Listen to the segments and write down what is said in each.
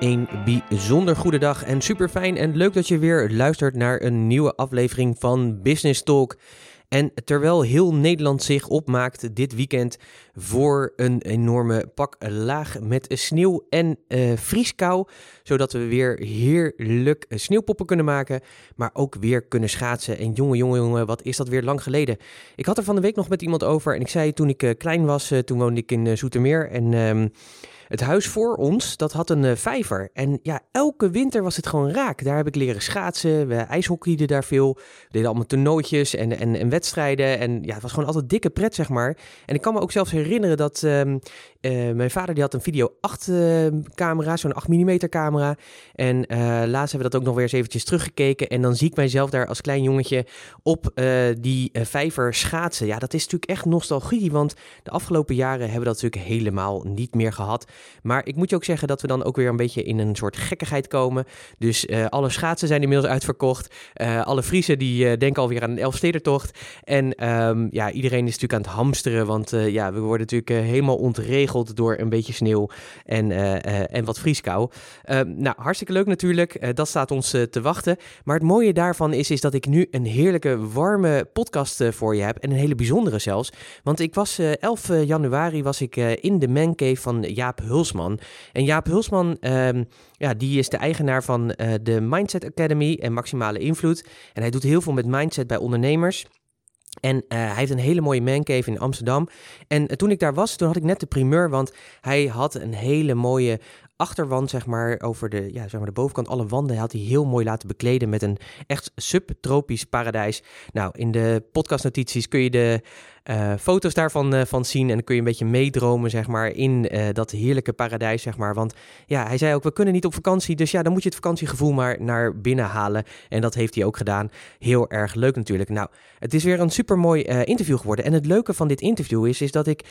Een bijzonder goede dag en super fijn en leuk dat je weer luistert naar een nieuwe aflevering van Business Talk. En terwijl heel Nederland zich opmaakt dit weekend voor een enorme pak laag met sneeuw en uh, vrieskou, zodat we weer heerlijk sneeuwpoppen kunnen maken, maar ook weer kunnen schaatsen. En jongen, jongen, jongen, wat is dat weer lang geleden. Ik had er van de week nog met iemand over en ik zei toen ik uh, klein was, uh, toen woonde ik in Zoetermeer en... Um, het huis voor ons, dat had een uh, vijver. En ja, elke winter was het gewoon raak. Daar heb ik leren schaatsen. We ijshockeyden daar veel. We deden allemaal toernooitjes en, en, en wedstrijden. En ja, het was gewoon altijd dikke pret, zeg maar. En ik kan me ook zelfs herinneren dat um, uh, mijn vader die had een video 8 uh, camera, zo'n 8 mm camera. En uh, laatst hebben we dat ook nog weer eens eventjes teruggekeken. En dan zie ik mijzelf daar als klein jongetje op die vijver schaatsen. Ja, dat is natuurlijk echt nostalgie. Want de afgelopen jaren hebben we dat natuurlijk helemaal niet meer gehad. Maar ik moet je ook zeggen dat we dan ook weer een beetje in een soort gekkigheid komen. Dus alle schaatsen zijn inmiddels uitverkocht. Alle Friesen die denken alweer aan een Elfstedentocht. En um, ja, iedereen is natuurlijk aan het hamsteren. Want ja, we worden natuurlijk helemaal ontregeld door een beetje sneeuw en, en wat vrieskou. Ehm, nou, hartstikke leuk natuurlijk. dat staat ons te wachten. Maar het mooie daarvan is, is dat ik nu een heerlijke warme podcast voor je heb. En een hele bijzondere zelfs. Want ik was 11 januari was ik in de mancave van Jaap Hulsman. En Jaap Hulsman, um, ja, die is de eigenaar van de Mindset Academy en Maximale Invloed. En hij doet heel veel met mindset bij ondernemers. En uh, hij heeft een hele mooie mancave in Amsterdam. En uh, toen ik daar was, toen had ik net de primeur, want hij had een hele mooie achterwand, zeg maar, over de, ja, zeg maar de bovenkant, alle wanden had hij heel mooi laten bekleden met een echt subtropisch paradijs. Nou, in de podcastnotities kun je de uh, foto's daarvan uh, van zien en dan kun je een beetje meedromen, zeg maar, in uh, dat heerlijke paradijs, zeg maar. Want ja, hij zei ook, we kunnen niet op vakantie, dus ja, dan moet je het vakantiegevoel maar naar binnen halen. En dat heeft hij ook gedaan. Heel erg leuk natuurlijk. Nou, het is weer een super mooi interview geworden. En het leuke van dit interview is, is dat ik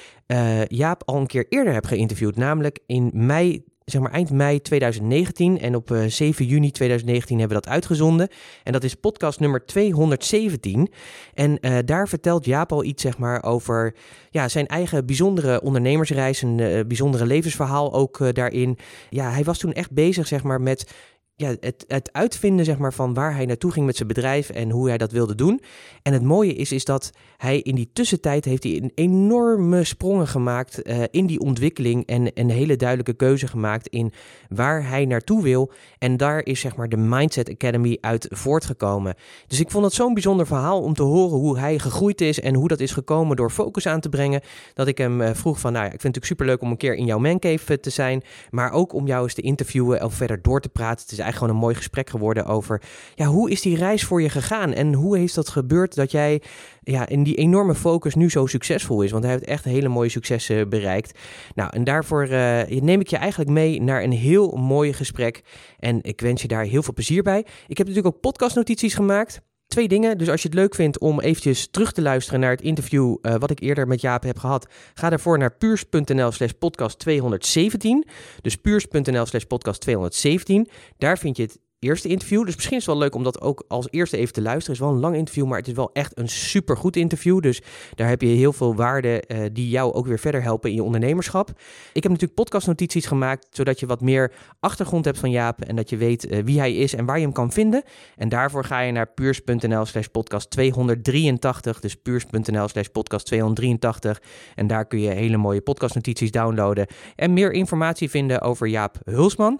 Jaap al een keer eerder heb geïnterviewd, namelijk in mei zeg maar eind mei 2019 en op uh, 7 juni 2019 hebben we dat uitgezonden. En dat is podcast nummer 217. En uh, daar vertelt Jaap al iets zeg maar over ja, zijn eigen bijzondere ondernemersreis, een uh, bijzondere levensverhaal ook daarin. Ja, hij was toen echt bezig zeg maar met ja, het, het uitvinden zeg maar, van waar hij naartoe ging met zijn bedrijf en hoe hij dat wilde doen. En het mooie is, is dat hij in die tussentijd heeft hij een enorme sprongen gemaakt uh, in die ontwikkeling en een hele duidelijke keuze gemaakt in waar hij naartoe wil. En daar is zeg maar de Mindset Academy uit voortgekomen. Dus ik vond het zo'n bijzonder verhaal om te horen hoe hij gegroeid is en hoe dat is gekomen door focus aan te brengen. Dat ik hem uh, vroeg van, nou ja, ik vind het natuurlijk superleuk om een keer in jouw mancave te zijn, maar ook om jou eens te interviewen of verder door te praten. Het is eigenlijk gewoon een mooi gesprek geworden over ja, hoe is die reis voor je gegaan en hoe heeft dat gebeurd dat jij ja, in die enorme focus nu zo succesvol is. Want hij heeft echt hele mooie successen bereikt. Nou, en daarvoor uh, neem ik je eigenlijk mee naar een heel mooi gesprek. En ik wens je daar heel veel plezier bij. Ik heb natuurlijk ook podcastnotities gemaakt. Twee dingen. Dus als je het leuk vindt om eventjes terug te luisteren naar het interview uh, wat ik eerder met Jaap heb gehad, ga daarvoor naar puurs.nl slash podcast 217. Dus puurs.nl slash podcast 217. Daar vind je het eerste interview. Dus misschien is het wel leuk om dat ook als eerste even te luisteren. Het is wel een lang interview, maar het is wel echt een super goed interview. Dus daar heb je heel veel waarden uh, die jou ook weer verder helpen in je ondernemerschap. Ik heb natuurlijk podcastnotities gemaakt, zodat je wat meer achtergrond hebt van Jaap en dat je weet uh, wie hij is en waar je hem kan vinden. En daarvoor ga je naar puurs.nl slash podcast 283. Dus puurs.nl slash podcast 283. En daar kun je hele mooie podcastnotities downloaden en meer informatie vinden over Jaap Hulsman.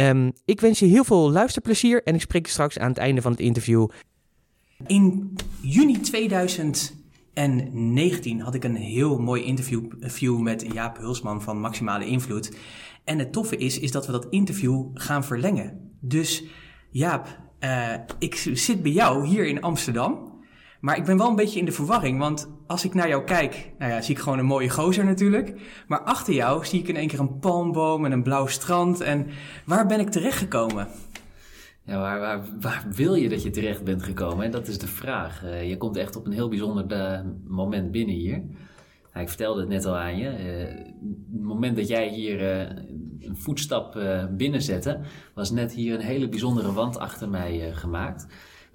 Um, ik wens je heel veel luisterplezier en ik spreek je straks aan het einde van het interview. In juni 2019 had ik een heel mooi interview met Jaap Hulsman van Maximale Invloed. En het toffe is, is dat we dat interview gaan verlengen. Dus Jaap, uh, ik zit bij jou hier in Amsterdam. Maar ik ben wel een beetje in de verwarring, want als ik naar jou kijk, nou ja, zie ik gewoon een mooie gozer natuurlijk. Maar achter jou zie ik in één keer een palmboom en een blauw strand. En waar ben ik terechtgekomen? Ja, waar, waar, wil je dat je terecht bent gekomen? En dat is de vraag. Uh, je komt echt op een heel bijzonder uh, moment binnen hier. Ik vertelde het net al aan je. Uh, het moment dat jij hier een voetstap binnenzette, was net hier een hele bijzondere wand achter mij gemaakt.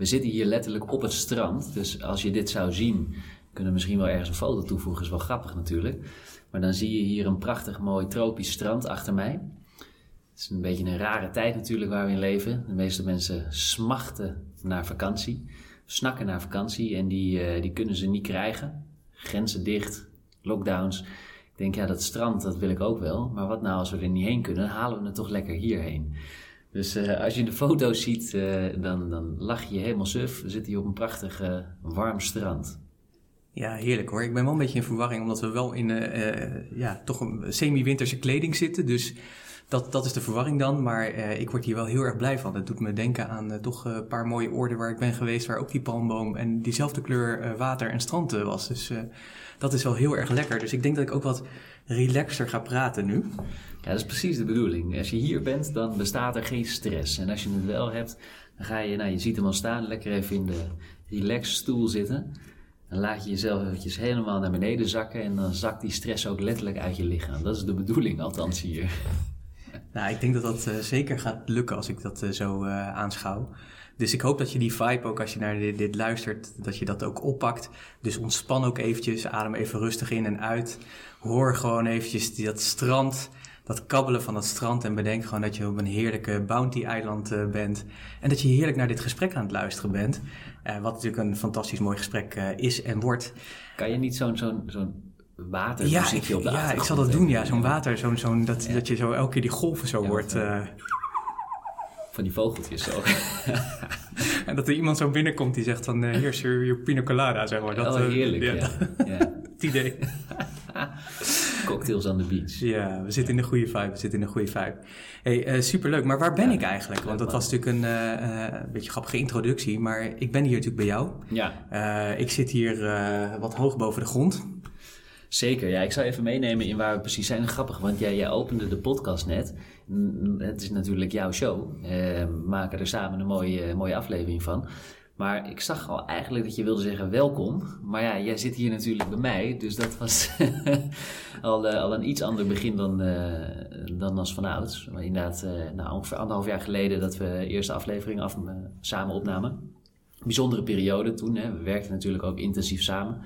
We zitten hier letterlijk op het strand. Dus als je dit zou zien, kunnen misschien wel ergens een foto toevoegen. Is wel grappig natuurlijk. Maar dan zie je hier een prachtig mooi tropisch strand achter mij. Het is een beetje een rare tijd natuurlijk waar we in leven. De meeste mensen smachten naar vakantie, snakken naar vakantie en die, uh, die kunnen ze niet krijgen. Grenzen dicht, lockdowns. Ik denk, ja, dat strand, dat wil ik ook wel. Maar wat nou als we er niet heen kunnen, dan halen we het toch lekker hierheen. Dus uh, als je de foto's ziet, uh, dan, dan lach je helemaal suf. We zitten hier op een prachtig warm strand. Ja, heerlijk hoor. Ik ben wel een beetje in verwarring, omdat we wel in ja, toch een semi-winterse kleding zitten. Dus dat, dat is de verwarring dan. Maar ik word hier wel heel erg blij van. Het doet me denken aan toch een paar mooie oorden waar ik ben geweest. Waar ook die palmboom en diezelfde kleur water en strand was. Dus dat is wel heel erg lekker. Dus ik denk dat ik ook wat relaxter ga praten nu. Ja, dat is precies de bedoeling. Als je hier bent, dan bestaat er geen stress. En als je het wel hebt, dan ga je, nou je ziet hem al staan, lekker even in de relax stoel zitten. Dan laat je jezelf eventjes helemaal naar beneden zakken en dan zakt die stress ook letterlijk uit je lichaam. Dat is de bedoeling, althans hier. Nou, ik denk dat dat uh, zeker gaat lukken als ik dat uh, zo uh, aanschouw. Dus ik hoop dat je die vibe ook als je naar dit, dit, luistert, dat je dat ook oppakt. Dus ontspan ook eventjes, adem even rustig in en uit. Hoor gewoon eventjes dat strand, dat kabbelen van dat strand en bedenk gewoon dat je op een heerlijke bounty-eiland bent. En dat je heerlijk naar dit gesprek aan het luisteren bent. wat natuurlijk een fantastisch mooi gesprek is en wordt. Kan je niet zo'n zo'n zo'n water ja, ik, op de Ja, ik zal dat doen, ja. Zo'n water, zo'n, zo'n, dat, dat je zo elke keer die golven zo wordt... Uh... Van die vogeltjes zo. en dat er iemand zo binnenkomt die zegt van... Uh, hier pina colada, zeg maar. Dat, oh, heerlijk, ja. ja. het idee. Cocktails on the beach. Ja, we zitten in de goede vibe. We zitten in de goede vibe. Hey, uh, superleuk. Maar waar ben ik eigenlijk? Want dat was natuurlijk een uh, beetje grappige introductie. Maar ik ben hier natuurlijk bij jou. Ja. ik zit hier wat hoog boven de grond. Zeker, ja. Ik zou even meenemen in waar we precies zijn. Grappig, want jij, jij opende de podcast net. Het is natuurlijk jouw show. We maken er samen een mooie, mooie aflevering van. Maar ik zag al eigenlijk dat je wilde zeggen welkom. Maar ja, jij zit hier natuurlijk bij mij. Dus dat was al, uh, al een iets ander begin dan, uh, dan als vanouds. Maar inderdaad, uh, ongeveer anderhalf jaar geleden dat we de eerste aflevering af, samen opnamen. Bijzondere periode toen. Hè. We werkten natuurlijk ook intensief samen.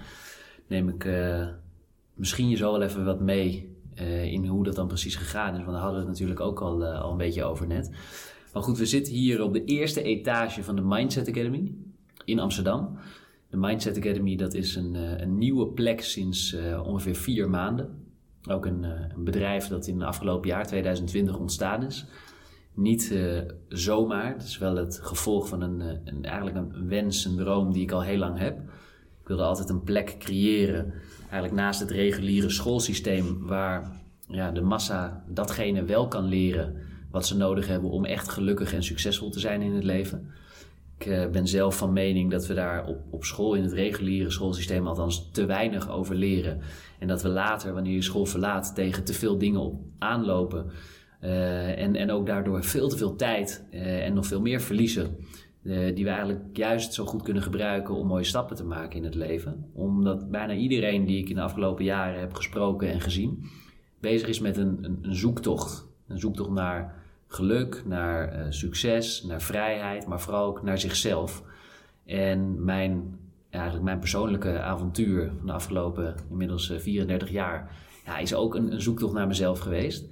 Neem ik misschien je zo wel even wat mee in hoe dat dan precies gegaan is. Want daar hadden we het natuurlijk ook al, al een beetje over net. Maar goed, we zitten hier op de eerste etage van de Mindset Academy in Amsterdam. De Mindset Academy dat is een, uh, een nieuwe plek sinds ongeveer vier maanden. Ook een, een, bedrijf dat in het afgelopen jaar, 2020, ontstaan is. Niet zomaar, het is wel het gevolg van een, een, eigenlijk een wens, een droom die ik al heel lang heb. Ik wilde altijd een plek creëren eigenlijk naast het reguliere schoolsysteem, waar ja, de massa datgene wel kan leren wat ze nodig hebben om echt gelukkig en succesvol te zijn in het leven. Ik uh, ben zelf van mening dat we daar op, op school, in het reguliere schoolsysteem, althans te weinig over leren. En dat we later, wanneer je school verlaat, tegen te veel dingen op aanlopen. Uh, en, en ook daardoor veel te veel tijd uh, en nog veel meer verliezen. Die we eigenlijk juist zo goed kunnen gebruiken om mooie stappen te maken in het leven. Omdat bijna iedereen die ik in de afgelopen jaren heb gesproken en gezien, bezig is met een, een, een zoektocht. Een zoektocht naar geluk, naar uh, succes, naar vrijheid, maar vooral ook naar zichzelf. En mijn, eigenlijk mijn persoonlijke avontuur van de afgelopen inmiddels 34 eh, jaar ja, is ook een, een zoektocht naar mezelf geweest.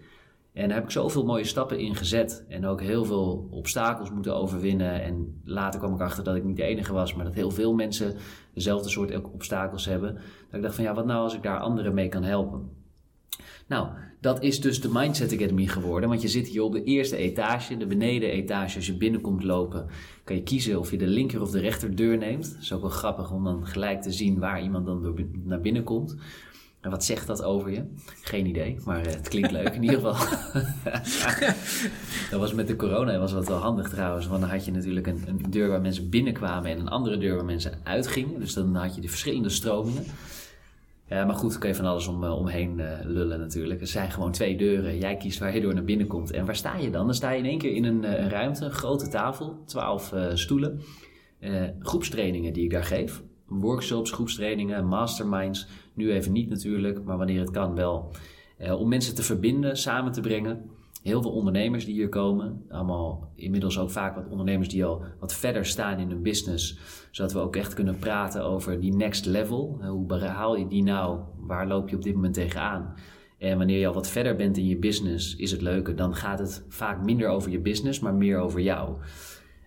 En daar heb ik zoveel mooie stappen in gezet. En ook heel veel obstakels moeten overwinnen. En later kwam ik achter dat ik niet de enige was, maar dat heel veel mensen dezelfde soort obstakels hebben. Dat ik dacht van ja, wat nou als ik daar anderen mee kan helpen? Nou, dat is dus de Mindset Academy geworden. Want je zit hier op de eerste etage, de beneden etage. Als je binnenkomt lopen, kan je kiezen of je de linker of de rechterdeur neemt. Dat is ook wel grappig om dan gelijk te zien waar iemand dan naar binnen komt. En wat zegt dat over je? Geen idee, maar eh, het klinkt leuk in ieder geval. dat was met de corona was dat wel handig trouwens. Want dan had je natuurlijk een, een, deur waar mensen binnenkwamen en een andere deur waar mensen uitgingen. Dus dan had je de verschillende stromingen. Ja, maar goed, dan kun je van alles om, uh, omheen uh, lullen natuurlijk. Er zijn gewoon twee deuren. Jij kiest waar je door naar binnen komt. En waar sta je dan? Dan sta je in één keer in een, ruimte, een grote tafel, twaalf stoelen. groepstrainingen die ik daar geef workshops, groepstrainingen, masterminds. Nu even niet natuurlijk, maar wanneer het kan wel. Uh, om mensen te verbinden, samen te brengen. Heel veel ondernemers die hier komen. Allemaal inmiddels ook vaak wat ondernemers die al wat verder staan in hun business. Zodat we ook echt kunnen praten over die next level. Hoe behaal je die nou? Waar loop je op dit moment tegenaan? En wanneer je al wat verder bent in je business, is het leuke. Dan gaat het vaak minder over je business, maar meer over jou.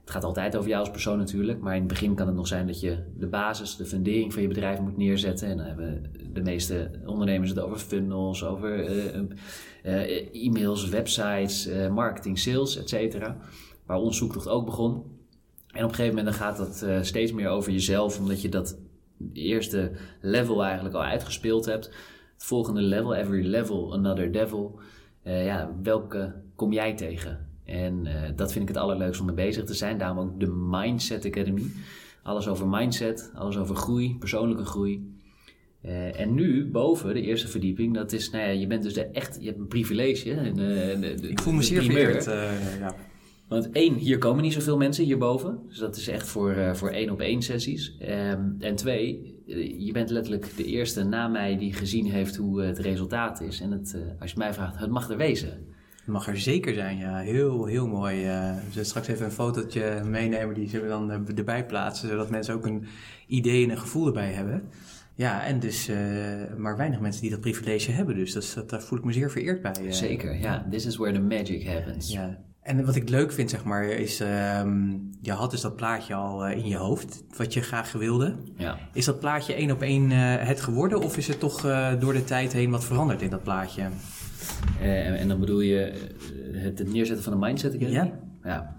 Het gaat altijd over jou als persoon natuurlijk, maar in het begin kan het nog zijn dat je de basis, de fundering van je bedrijf moet neerzetten. En dan hebben de meeste ondernemers het over funnels, over uh, e-mails, websites, uh, marketing, sales, et. Waar ons zoektocht ook begon. En op een gegeven moment dan gaat dat steeds meer over jezelf, omdat je dat eerste level eigenlijk al uitgespeeld hebt. Het volgende level, every level, another devil. ja, welke kom jij tegen? En dat vind ik het allerleukste om mee bezig te zijn. Daarom ook de Mindset Academy. Alles over mindset, alles over groei, persoonlijke groei. Uh, en nu, boven de eerste verdieping, dat is, nou ja, je bent dus de echt, je hebt een privilege. En, uh, de, ik voel me zeer vereerd, ja. Want één, hier komen niet zoveel mensen hierboven. Dus dat is echt voor, voor één op één sessies. Um, en twee, je bent letterlijk de eerste na mij die gezien heeft hoe het resultaat is. En het, als je mij vraagt, het mag er wezen mag er zeker zijn, ja. Heel, heel mooi. Uh, we zullen straks even een fotootje meenemen, die zullen we dan erbij plaatsen, zodat mensen ook een idee en een gevoel erbij hebben. Ja, en dus, uh, maar weinig mensen die dat privilege hebben, dus dat, dat, daar voel ik me zeer vereerd bij. zeker, ja. This is where the magic happens. Ja. En wat ik leuk vind, zeg maar, is, um, je had dus dat plaatje al in je hoofd, wat je graag wilde. Ja. Is dat plaatje één op één het geworden, of is het toch door de tijd heen wat veranderd in dat plaatje? En, en, dan bedoel je eh, het, het, neerzetten van de mindset academy? Ja. Ja,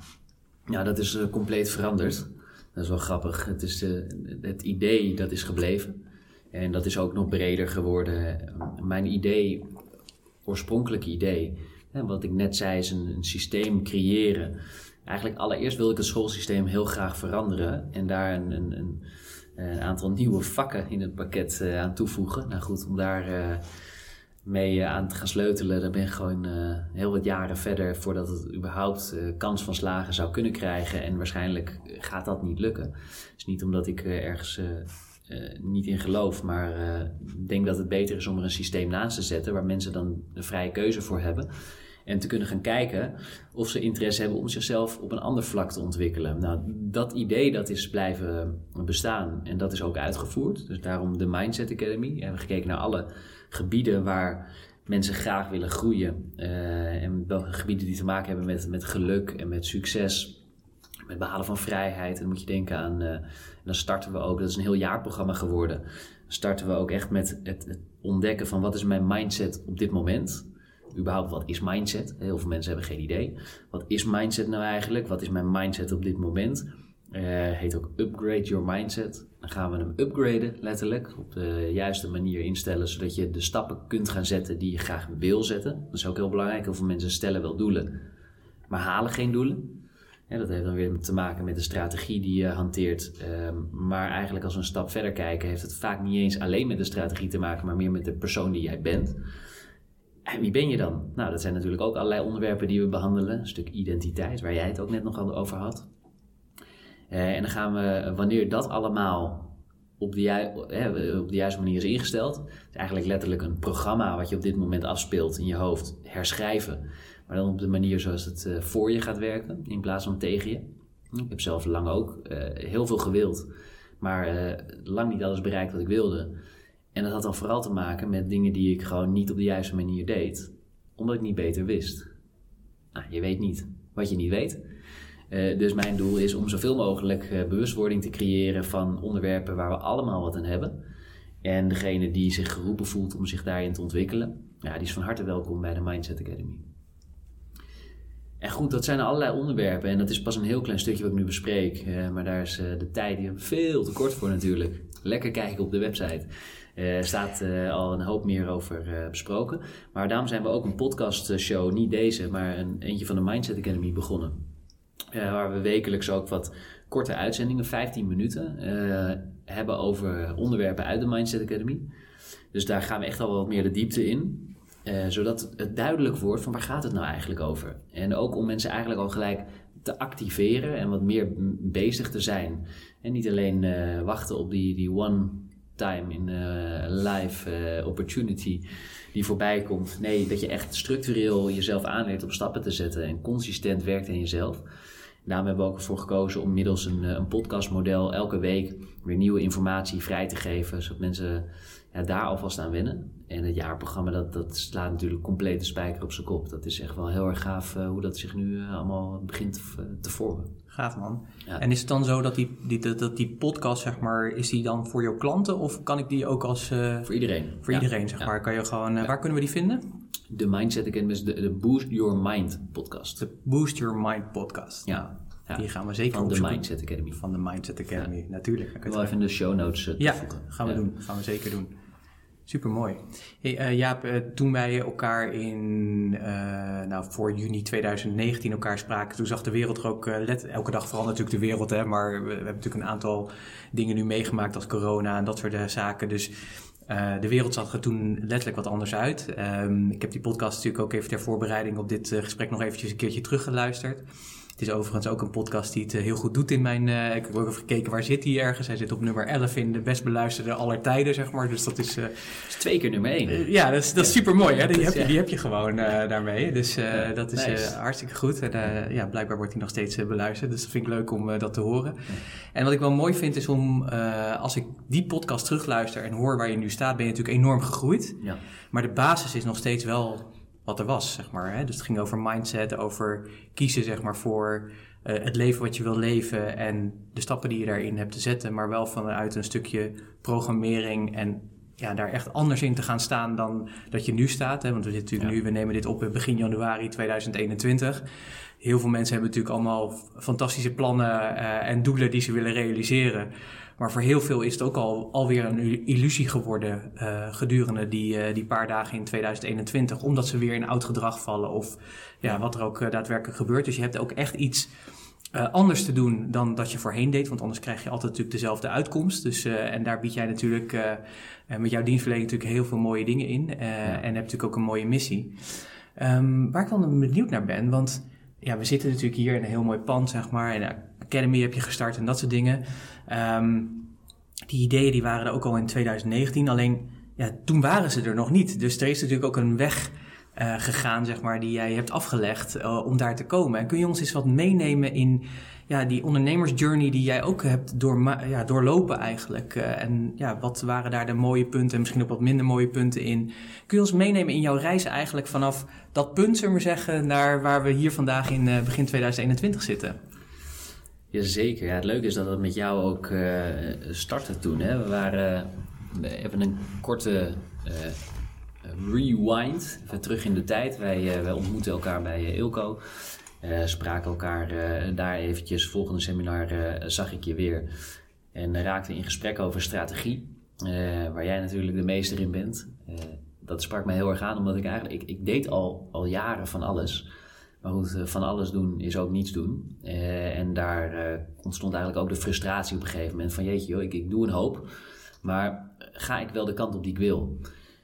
ja dat is compleet veranderd. Dat is wel grappig. Het, is het idee dat is gebleven. En dat is ook nog breder geworden. Mijn idee, oorspronkelijke idee, hè, wat ik net zei, is een, systeem creëren. Eigenlijk allereerst wil ik het schoolsysteem heel graag veranderen en daar een, een, een, aantal nieuwe vakken in het pakket uh, aan toevoegen. Nou goed, om daar uh, mee eh, aan te gaan sleutelen. Dan ben je gewoon heel wat jaren verder voordat het überhaupt kans van slagen zou kunnen krijgen. En waarschijnlijk gaat dat niet lukken. Dus niet omdat ik ergens niet in geloof, maar denk dat het beter is om er een systeem naast te zetten waar mensen dan de vrije keuze voor hebben. En te kunnen gaan kijken of ze interesse hebben om zichzelf op een ander vlak te ontwikkelen. Nou, dat idee dat is blijven bestaan en dat is ook uitgevoerd. Dus daarom de Mindset Academy. We hebben gekeken naar alle gebieden waar mensen graag willen groeien. Uh, en welke gebieden die te maken hebben met, met geluk en met succes. Met behalen van vrijheid. En dan moet je denken aan. Dan starten we ook, dat is een heel jaarprogramma geworden. Starten we ook echt met het, het ontdekken van wat is mijn mindset op dit moment überhaupt wat is mindset? Heel veel mensen hebben geen idee. Wat is mindset nou eigenlijk? Wat is mijn mindset op dit moment? Uh, heet ook Upgrade Your Mindset. Dan gaan we hem upgraden, letterlijk. Op de juiste manier instellen, zodat je de stappen kunt gaan zetten die je graag wil zetten. Dat is ook heel belangrijk. Heel veel mensen stellen wel doelen, maar halen geen doelen. Dat heeft dan weer te maken met de strategie die je hanteert. Uh, maar eigenlijk als we een stap verder kijken, heeft het vaak niet eens alleen met de strategie te maken, maar meer met de persoon die jij bent. En wie ben je dan? Nou, dat zijn natuurlijk ook allerlei onderwerpen die we behandelen. Een stuk identiteit, waar jij het ook net nog over had. Uh, en dan gaan we, wanneer dat allemaal op de, op de juiste manier is ingesteld, is eigenlijk letterlijk een programma wat je op dit moment afspeelt in je hoofd, herschrijven. Maar dan op de manier zoals het uh, voor je gaat werken, in plaats van tegen je. Ik heb zelf lang ook uh, heel veel gewild, maar lang niet alles bereikt wat ik wilde. En dat had dan vooral te maken met dingen die ik gewoon niet op de juiste manier deed, omdat ik niet beter wist. Nou, je weet niet wat je niet weet. Dus mijn doel is om zoveel mogelijk bewustwording te creëren van onderwerpen waar we allemaal wat aan hebben. En degene die zich geroepen voelt om zich daarin te ontwikkelen, ja, die is van harte welkom bij de Mindset Academy. En goed, dat zijn allerlei onderwerpen en dat is pas een heel klein stukje wat ik nu bespreek. Eh, maar daar is de tijd veel te kort voor natuurlijk. Lekker kijken op de website. Er staat al een hoop meer over besproken. Maar daarom zijn we ook een podcastshow, niet deze, maar een, eentje van de Mindset Academy begonnen. waar we wekelijks ook wat korte uitzendingen, 15 minuten, hebben over onderwerpen uit de Mindset Academy. Dus daar gaan we echt al wat meer de diepte in. Uh, zodat het duidelijk wordt van waar gaat het nou eigenlijk over. En ook om mensen eigenlijk al gelijk te activeren en wat meer bezig te zijn. En niet alleen uh, wachten op die, die one time in life opportunity die voorbij komt. Nee, dat je echt structureel jezelf aanleert om stappen te zetten en consistent werkt aan jezelf. Daarom hebben we ook ervoor gekozen om middels een, een podcastmodel elke week weer nieuwe informatie vrij te geven, zodat mensen ja, daar alvast aan wennen. En het jaarprogramma, dat, dat slaat natuurlijk compleet de spijker op zijn kop. Dat is echt wel heel erg gaaf uh, hoe dat zich nu uh, allemaal begint te, te vormen. Gaaf man. Ja. En is het dan zo dat die, die, dat, dat die podcast, zeg maar, is die dan voor jouw klanten of kan ik die ook als... Uh, voor iedereen. Voor ja. iedereen, zeg maar. Kan je gewoon, waar kunnen we die vinden? De Mindset Academy is de, de Boost Your Mind podcast. De Boost Your Mind podcast. Ja. Ja. Die gaan we zeker Van de. Mindset Academy. Van de Mindset Academy, ja. natuurlijk. Ik wil even in de show notes uh, Ja, gaan we doen. Gaan we zeker doen. Super mooi. Hey, uh, Jaap, uh, toen wij elkaar in, nou, voor juni 2019 elkaar spraken, toen zag de wereld er ook, let, elke dag vooral natuurlijk de wereld, hè, maar we, we, hebben natuurlijk een aantal dingen nu meegemaakt als corona en dat soort zaken. Dus de wereld zag er toen letterlijk wat anders uit. Um, ik heb die podcast natuurlijk ook even ter voorbereiding op dit gesprek nog eventjes een keertje teruggeluisterd. Het is overigens ook een podcast die het uh, heel goed doet in mijn... ik heb ook even gekeken, waar zit hij ergens? Hij zit op nummer 11 in de best beluisterde aller tijden, zeg maar. Dus dat is... is twee keer nummer 1. ja, dat is, dat is super mooi, hè? Die, heb je, die heb je gewoon daarmee. Dus dat is nice. hartstikke goed. En ja, blijkbaar wordt hij nog steeds beluisterd. Dus dat vind ik leuk om dat te horen. En wat ik wel mooi vind is om, als ik die podcast terugluister en hoor waar je nu staat, ben je natuurlijk enorm gegroeid. Ja. Maar de basis is nog steeds wel wat er was, zeg maar. Hè? Dus het ging over mindset, over kiezen, zeg maar, voor uh, het leven wat je wil leven en de stappen die je daarin hebt te zetten, maar wel vanuit een stukje programmering en ja, daar echt anders in te gaan staan dan dat je nu staat. Hè? Want we zitten natuurlijk ja. nu, we nemen dit op begin januari 2021. Heel veel mensen hebben natuurlijk allemaal fantastische plannen uh, en doelen die ze willen realiseren. Maar voor heel veel is het ook al, alweer een illusie geworden uh, gedurende die, uh, die paar dagen in 2021. Omdat ze weer in oud gedrag vallen of ja, wat er ook uh, daadwerkelijk gebeurt. Dus je hebt ook echt iets anders te doen dan dat je voorheen deed. Want anders krijg je altijd natuurlijk dezelfde uitkomst. Dus, en daar bied jij natuurlijk met jouw dienstverlening natuurlijk heel veel mooie dingen in. Ja. En heb natuurlijk ook een mooie missie. Um, waar ik wel benieuwd naar ben, want ja, we zitten natuurlijk hier in een heel mooi pand, zeg maar. En Academy heb je gestart en dat soort dingen. Um, die ideeën die waren er ook al in 2019, alleen ja, toen waren ze er nog niet. Dus er is natuurlijk ook een weg uh, gegaan, zeg maar, die jij hebt afgelegd uh, om daar te komen. En kun je ons eens wat meenemen in ja, die ondernemersjourney die jij ook hebt door, ja, doorlopen eigenlijk? Uh, en ja, wat waren daar de mooie punten en misschien ook wat minder mooie punten in? Kun je ons meenemen in jouw reis eigenlijk vanaf dat punt, zullen we zeggen, naar waar we hier vandaag in begin 2021 zitten? Jazeker. Ja, het leuke is dat het met jou ook uh, startte toen. Hè? We waren we hebben een korte uh, rewind, even terug in de tijd. Wij, wij ontmoetten elkaar bij Ilco. spraken elkaar daar eventjes. Volgende seminar zag ik je weer. En raakten in gesprek over strategie. waar jij natuurlijk de meester in bent. dat sprak mij heel erg aan, omdat ik eigenlijk... Ik, ik deed al, al jaren van alles... Maar goed, van alles doen is ook niets doen. Uh, en daar uh, ontstond eigenlijk ook de frustratie op een gegeven moment van jeetje joh, ik, ik doe een hoop, maar ga ik wel de kant op die ik wil?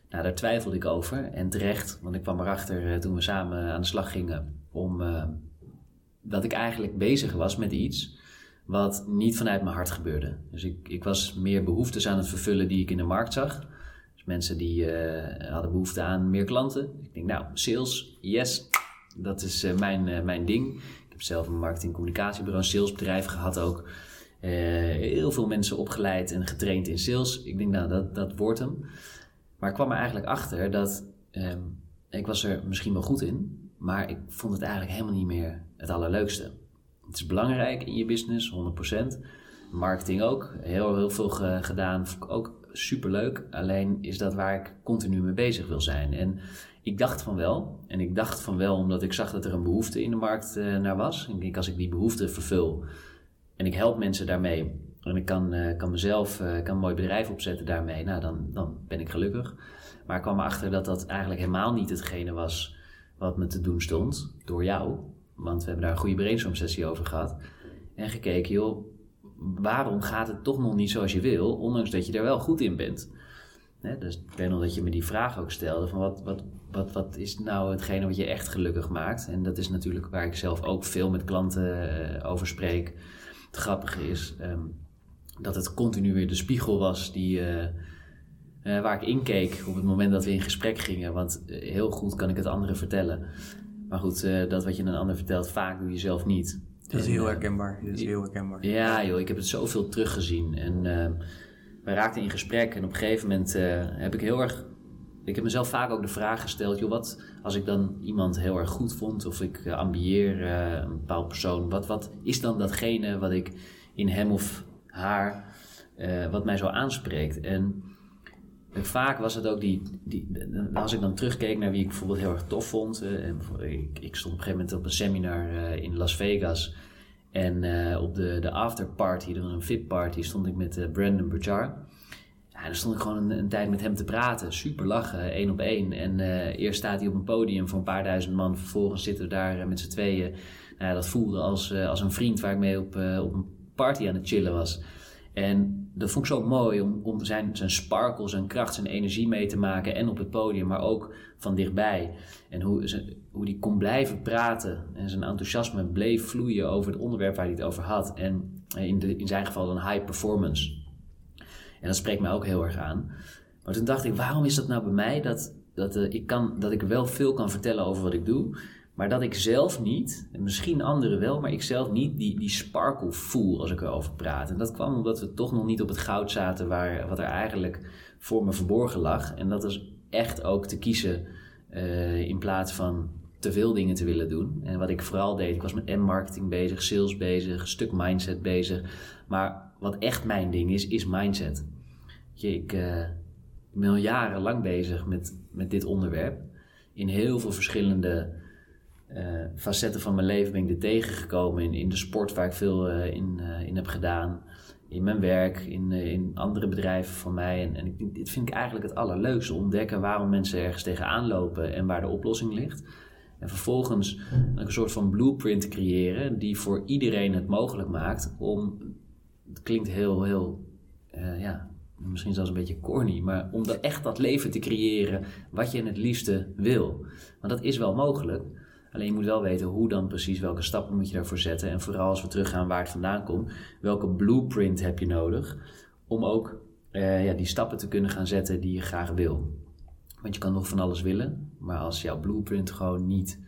Nou, daar twijfelde ik over en terecht, want ik kwam erachter uh, toen we samen aan de slag gingen om dat ik eigenlijk bezig was met iets wat niet vanuit mijn hart gebeurde. Dus ik, ik was meer behoeftes aan het vervullen die ik in de markt zag. Dus mensen die hadden behoefte aan meer klanten. Ik denk nou, sales, yes, dat is uh, mijn, uh, mijn ding. Ik heb zelf een marketing-communicatiebureau, een salesbedrijf gehad ook. Uh, heel veel mensen opgeleid en getraind in sales. Ik denk, nou, dat, dat wordt hem. Maar ik kwam er eigenlijk achter dat um, ik was er misschien wel goed in, maar ik vond het eigenlijk helemaal niet meer het allerleukste. Het is belangrijk in je business, 100%. Marketing ook. Heel, heel veel ge gedaan. Ook superleuk. Alleen is dat waar ik continu mee bezig wil zijn. En ik dacht van wel. En ik dacht van wel omdat ik zag dat er een behoefte in de markt uh, naar was. En ik als ik die behoefte vervul en ik help mensen daarmee. En ik kan, uh, kan mezelf uh, kan een mooi bedrijf opzetten daarmee. Nou, dan, dan ben ik gelukkig. Maar ik kwam erachter dat dat eigenlijk helemaal niet hetgene was wat me te doen stond. Door jou. Want we hebben daar een goede brainstorm sessie over gehad. En gekeken, joh, waarom gaat het toch nog niet zoals je wil, ondanks dat je er wel goed in bent? dus ik weet nog dat je me die vraag ook stelde: van wat, wat, wat, wat is nou hetgene wat je echt gelukkig maakt? En dat is natuurlijk waar ik zelf ook veel met klanten uh, over spreek. Het grappige is um, dat het continu weer de spiegel was die, uh, uh, waar ik inkeek op het moment dat we in gesprek gingen. Want heel goed kan ik het anderen vertellen. Maar goed, dat wat je een ander vertelt, vaak doe je zelf niet. Dat is heel herkenbaar. Dat is heel herkenbaar. Ja, joh, ik heb het zoveel teruggezien. En wij raakten in gesprek en op een gegeven moment heb ik heel erg. Ik heb mezelf vaak ook de vraag gesteld: joh, wat als ik dan iemand heel erg goed vond of ik uh, ambieer een bepaald persoon, wat, wat is dan datgene wat ik in hem of haar, wat mij zo aanspreekt? En vaak was het ook die, die, als ik dan terugkeek naar wie ik bijvoorbeeld heel erg tof vond. Uh, ik, ik, stond op een gegeven moment op een seminar in Las Vegas. En op de, de afterparty, een VIP-party, stond ik met Brandon Burchard. Ja, dan stond ik gewoon een, tijd met hem te praten. Super lachen, één op één. En eerst staat hij op een podium voor een paar duizend man. Vervolgens zitten we daar met z'n tweeën. Nou, dat voelde als, als een vriend waar ik mee op, op een party aan het chillen was. En dat vond ik zo mooi om, om zijn, zijn sparkle, zijn kracht, zijn energie mee te maken. En op het podium, maar ook van dichtbij. En hoe, ze, hoe die kon blijven praten en zijn enthousiasme bleef vloeien over het onderwerp waar hij het over had. En in, de, in zijn geval een high performance. En dat spreekt mij ook heel erg aan. Maar toen dacht ik, waarom is dat nou bij mij dat, dat, uh, ik, kan, dat ik wel veel kan vertellen over wat ik doe. Maar dat ik zelf niet, en misschien anderen wel, maar ik zelf niet die, die sparkle voel als ik erover praat. En dat kwam omdat we toch nog niet op het goud zaten waar, wat er eigenlijk voor me verborgen lag. En dat is echt ook te kiezen uh, in plaats van te veel dingen te willen doen. En wat ik vooral deed, ik was met M-marketing bezig, sales bezig, een stuk mindset bezig. Maar wat echt mijn ding is, is mindset. Ik, uh, ik ben al jarenlang bezig met, met dit onderwerp. In heel veel verschillende uh, facetten van mijn leven ben ik er tegengekomen. In, in de sport waar ik veel uh, in, in heb gedaan. In mijn werk, in, in andere bedrijven van mij. En, en ik, dit vind ik eigenlijk het allerleukste. Ontdekken waarom mensen ergens tegenaan lopen en waar de oplossing ligt. En vervolgens een soort van blueprint creëren die voor iedereen het mogelijk maakt om. Het klinkt heel, heel. ja, misschien zelfs een beetje corny, maar om echt dat leven te creëren wat je het liefste wil. Want dat is wel mogelijk. Alleen je moet wel weten hoe dan precies, welke stappen moet je daarvoor zetten. En vooral als we teruggaan waar het vandaan komt, welke blueprint heb je nodig om ook uh, ja, die stappen te kunnen gaan zetten die je graag wil. Want je kan nog van alles willen, maar als jouw blueprint gewoon niet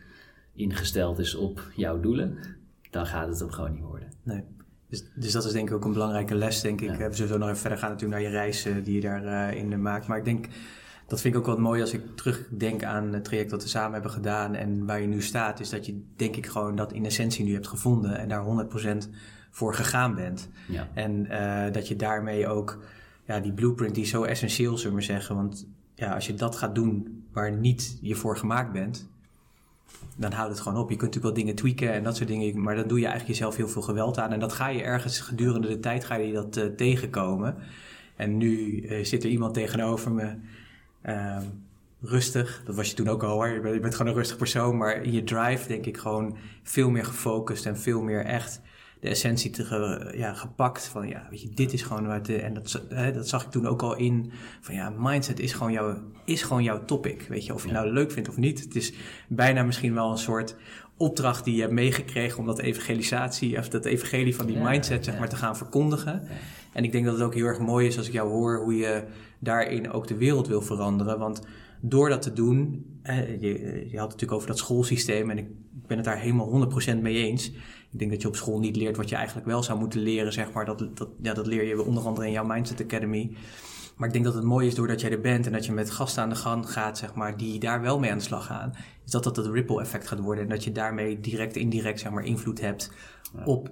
ingesteld is op jouw doelen, dan gaat het hem gewoon niet worden. Nee. Dus, dus dat is denk ik ook een belangrijke les, denk ik. Ja. We zullen nog even verder gaan natuurlijk naar je reizen die je daarin uh, maakt. Maar ik denk dat vind ik ook wat mooi als ik terugdenk aan het traject dat we samen hebben gedaan en waar je nu staat, is dat je denk ik gewoon dat in essentie nu hebt gevonden en daar 100% voor gegaan bent. Ja. En uh, dat je daarmee ook ja, die blueprint die zo essentieel, zullen we zeggen. Want ja, als je dat gaat doen waar niet je voor gemaakt bent, dan houdt het gewoon op. Je kunt natuurlijk wel dingen tweaken en dat soort dingen, maar dan doe je eigenlijk jezelf heel veel geweld aan. En dat ga je ergens gedurende de tijd ga je dat uh, tegenkomen. En nu uh, zit er iemand tegenover me Um, rustig, dat was je toen ook al hoor. Je bent, je bent, gewoon een rustig persoon, maar in je drive denk ik gewoon veel meer gefocust en veel meer echt de essentie te ge, ja, gepakt. Van ja, weet je, dit is gewoon wat. En dat, hè, dat zag ik toen ook al in. Van ja, mindset is gewoon, jouw, is gewoon jouw topic. Weet je, of je ja. nou leuk vindt of niet. Het is bijna misschien wel een soort opdracht die je hebt meegekregen om dat evangelisatie, of dat evangelie van die ja, mindset, zeg maar, te gaan verkondigen. En ik denk dat het ook heel erg mooi is als ik jou hoor hoe je daarin ook de wereld wil veranderen. Want door dat te doen, je, je had het natuurlijk over dat schoolsysteem en ik ben het daar helemaal 100% mee eens. Ik denk dat je op school niet leert wat je eigenlijk wel zou moeten leren, zeg maar. Dat, dat, ja, dat leer je onder andere in jouw Mindset Academy. Maar ik denk dat het mooi is doordat jij er bent en dat je met gasten aan de gang gaat, zeg maar, die daar wel mee aan de slag gaan, is dat dat het ripple effect gaat worden en dat je daarmee direct, indirect, zeg maar, invloed hebt op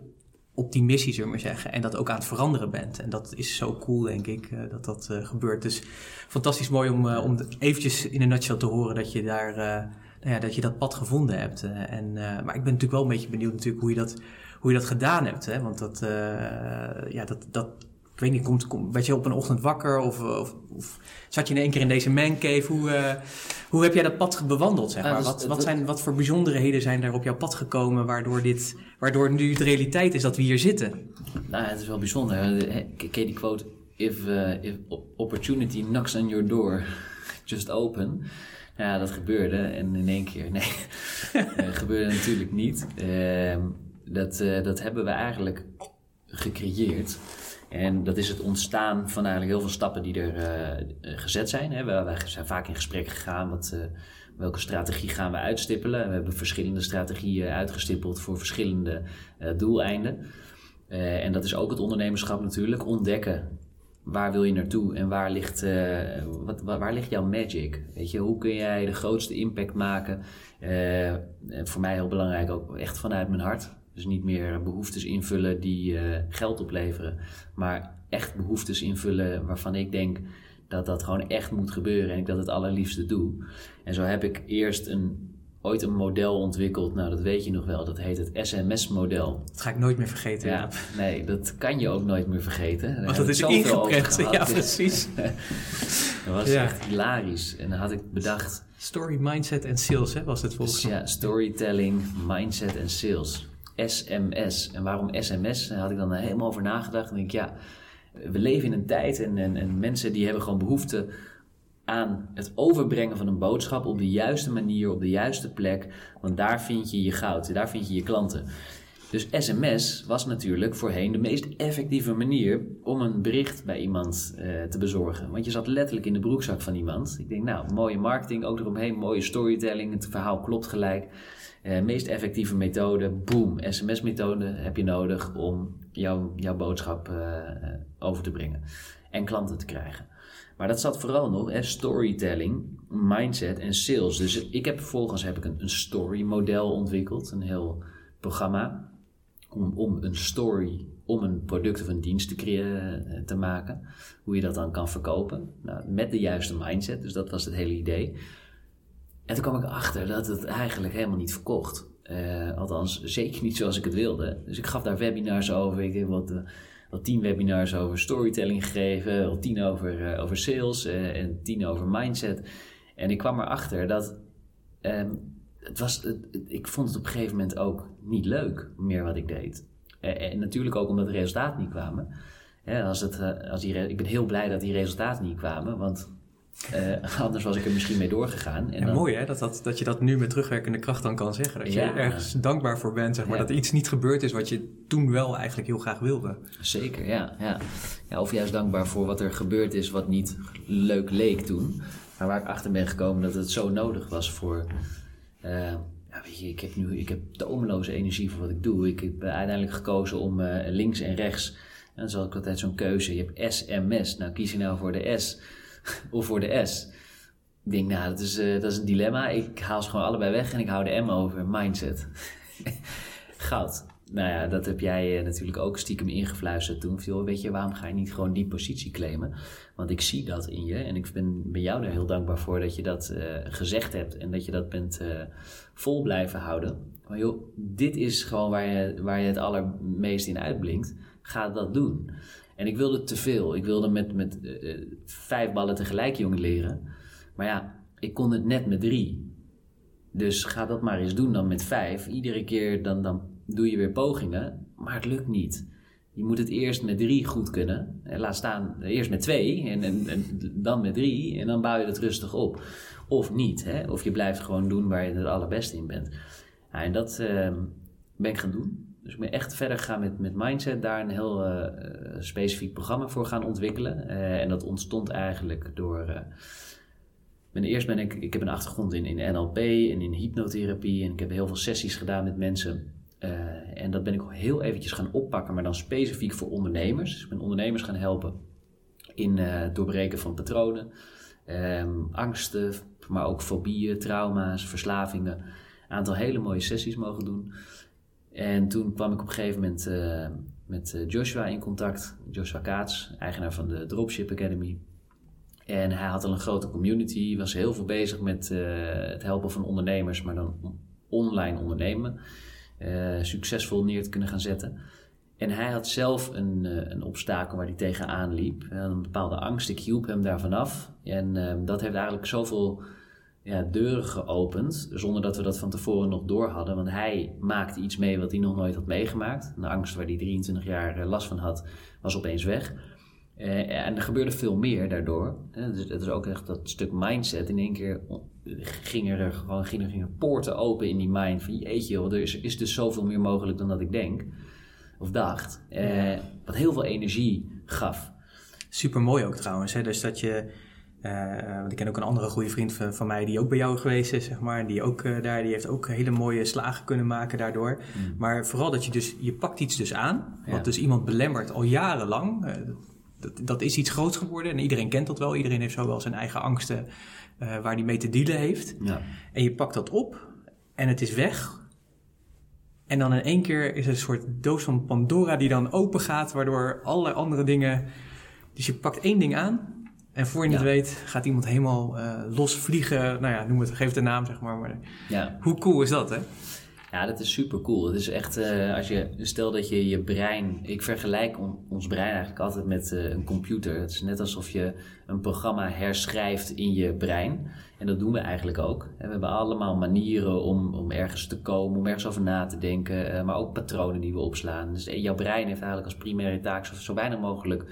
op die missie, zullen we maar zeggen. En dat ook aan het veranderen bent. En dat is zo cool, denk ik, uh, dat dat uh, gebeurt. Dus fantastisch mooi om, uh, om eventjes in een nutshell te horen dat je daar, nou ja, dat je dat pad gevonden hebt. en, maar ik ben natuurlijk wel een beetje benieuwd natuurlijk hoe je dat, hoe je dat gedaan hebt. Hè? Want dat, ja, dat, dat, ik weet niet, komt, komt, werd je op een ochtend wakker of, of, of zat je in één keer in deze mancave? Hoe, uh, hoe heb jij dat pad bewandeld? Zeg maar? wat, wat, zijn, wat voor bijzonderheden zijn er op jouw pad gekomen waardoor, dit, waardoor nu de realiteit is dat we hier zitten? Nou, het is wel bijzonder. Ken die quote? If, uh, if opportunity knocks on your door, just open. Ja, dat gebeurde en in één keer. Nee, dat gebeurde natuurlijk niet. Uh, dat, uh, dat hebben we eigenlijk gecreëerd. En dat is het ontstaan van eigenlijk heel veel stappen die er uh, gezet zijn. Hè. We, wij zijn vaak in gesprek gegaan. Wat, welke strategie gaan we uitstippelen? We hebben verschillende strategieën uitgestippeld voor verschillende doeleinden. en dat is ook het ondernemerschap natuurlijk. Ontdekken waar wil je naartoe en waar ligt, wat, waar, ligt jouw magic? Weet je, hoe kun jij de grootste impact maken? voor mij heel belangrijk ook echt vanuit mijn hart. Dus niet meer behoeftes invullen die geld opleveren, maar echt behoeftes invullen waarvan ik denk dat dat gewoon echt moet gebeuren en ik dat het allerliefste doe. En zo heb ik eerst een, ooit een model ontwikkeld, nou dat weet je nog wel, dat heet het SMS-model. Dat ga ik nooit meer vergeten. Ja, nee, dat kan je ook nooit meer vergeten. Want dat is ingeprent, ja precies. dat was ja. echt hilarisch. En dan had ik bedacht... Story, mindset en sales hè, was het volgens mij. Ja, storytelling, mindset en sales. SMS. En waarom SMS? Daar had ik dan helemaal over nagedacht. En denk ik, ja, we leven in een tijd en, en, en mensen die hebben gewoon behoefte aan het overbrengen van een boodschap op de juiste manier, op de juiste plek. Want daar vind je je goud, daar vind je je klanten. Dus sms was natuurlijk voorheen de meest effectieve manier om een bericht bij iemand uh, te bezorgen. Want je zat letterlijk in de broekzak van iemand. Ik denk, nou, mooie marketing ook eromheen, mooie storytelling, het verhaal klopt gelijk. Uh, meest effectieve methode, boom, sms-methode heb je nodig om jouw, jouw boodschap uh, over te brengen en klanten te krijgen. Maar dat zat vooral nog, storytelling, mindset en sales. Dus ik heb vervolgens heb ik een, een story model ontwikkeld, een heel programma om, om een story, om een product of een dienst te, creëren, te maken. Hoe je dat dan kan verkopen. Nou, met de juiste mindset, dus dat was het hele idee. En toen kwam ik achter dat het eigenlijk helemaal niet verkocht. Uh, althans, zeker niet zoals ik het wilde. Dus ik gaf daar webinars over. Ik heb wat, wat tien webinars over storytelling gegeven, wat tien over, uh, over sales en tien over mindset. En ik kwam erachter dat um, het was, ik vond het op een gegeven moment ook niet leuk meer wat ik deed. En, natuurlijk ook omdat de resultaten niet kwamen. als het, als die, ik ben heel blij dat die resultaten niet kwamen, want uh, anders was ik er misschien mee doorgegaan. En ja, mooi hè, dat, dat, dat je dat nu met terugwerkende kracht dan kan zeggen. Dat je ergens dankbaar voor bent, zeg maar. Dat iets niet gebeurd is wat je toen wel eigenlijk heel graag wilde. Zeker, ja, ja. ja. Of juist dankbaar voor wat er gebeurd is wat niet leuk leek toen. Maar waar ik achter ben gekomen dat het zo nodig was voor... Uh, ja, weet je, ik heb nu ik heb tomeloze energie voor wat ik doe. Ik heb uiteindelijk gekozen om uh, links en rechts... En dan is ook altijd zo'n keuze. Je hebt S en MES. Nou, kies je nou voor de S of voor de S. Ik denk, nou, dat is, uh, dat is een dilemma. Ik haal ze gewoon allebei weg en ik hou de M over. Mindset. Goud. Nou ja, dat heb jij uh, natuurlijk ook stiekem ingefluisterd toen. Weet je, waarom ga je niet gewoon die positie claimen? Want ik zie dat in je en ik ben, ben jou er heel dankbaar voor dat je dat uh, gezegd hebt en dat je dat bent vol blijven houden. Maar joh, dit is gewoon waar je, waar je het allermeest in uitblinkt. Ga dat doen. En ik wilde te veel. Ik wilde met, met uh, vijf ballen tegelijk jongen leren. Maar ja, ik kon het net met drie. Dus ga dat maar eens doen dan met vijf. Iedere keer dan, dan doe je weer pogingen. Maar het lukt niet. Je moet het eerst met drie goed kunnen. En laat staan eerst met twee en, en, en, dan met drie. En dan bouw je het rustig op. Of niet. Hè? Of je blijft gewoon doen waar je het allerbeste in bent. En dat uh, ben ik gaan doen. Dus ik ben echt verder gegaan met, met Mindset, daar een heel uh, specifiek programma voor gaan ontwikkelen. Uh, en dat ontstond eigenlijk door. Uh, ben, eerst ben ik, ik heb een achtergrond in, in NLP en in hypnotherapie. En ik heb heel veel sessies gedaan met mensen. en dat ben ik heel eventjes gaan oppakken, maar dan specifiek voor ondernemers. Dus ik ben ondernemers gaan helpen in het doorbreken van patronen, um, angsten, maar ook fobieën, trauma's, verslavingen. Een aantal hele mooie sessies mogen doen. En toen kwam ik op een gegeven moment uh, met Joshua in contact. Joshua Kaats, eigenaar van de Dropship Academy. En hij had al een grote community, was heel veel bezig met uh, het helpen van ondernemers, maar dan online ondernemen. Succesvol neer te kunnen gaan zetten. En hij had zelf een, een obstakel waar hij tegenaan liep. een bepaalde angst. Ik hielp hem daarvan af. En ehm, dat heeft eigenlijk zoveel ja, deuren geopend, zonder dat we dat van tevoren nog door hadden. Want hij maakte iets mee wat hij nog nooit had meegemaakt. Een angst waar hij 23 jaar last van had, was opeens weg. Uh, en er gebeurde veel meer daardoor. Dus het is ook echt dat stuk mindset. In één keer gingen er gewoon gingen, gingen poorten open in die mind. Van jeetje, joh, er is, is dus zoveel meer mogelijk dan dat ik denk. Of dacht. Uh, wat heel veel energie gaf. Super mooi ook trouwens. Hè? Dus dat je. Uh, want ik ken ook een andere goede vriend van, van, mij die ook bij jou geweest is, zeg maar. Die ook uh, daar, die heeft ook hele mooie slagen kunnen maken daardoor. Mm. Maar vooral dat je dus, je pakt iets dus aan, wat ja. dus iemand belemmert al jarenlang. Dat, dat is iets groots geworden en iedereen kent dat wel. Iedereen heeft zo wel zijn eigen angsten uh, waar hij mee te dealen heeft. Ja. En je pakt dat op en het is weg. En dan in één keer is er een soort doos van Pandora die dan open gaat, waardoor alle andere dingen. Dus je pakt één ding aan en voor je ja. het weet gaat iemand helemaal uh, los vliegen. Nou ja, noem het, geef de naam zeg maar. maar ja. Hoe cool is dat, hè? Ja, dat is super cool. Het is echt, uh, als je, stel dat je je brein, ik vergelijk on, ons brein eigenlijk altijd met uh, een computer. Het is net alsof je een programma herschrijft in je brein. En dat doen we eigenlijk ook. En we hebben allemaal manieren om, om ergens te komen, om ergens over na te denken, uh, maar ook patronen die we opslaan. Dus jouw brein heeft eigenlijk als primaire taak zo, zo weinig mogelijk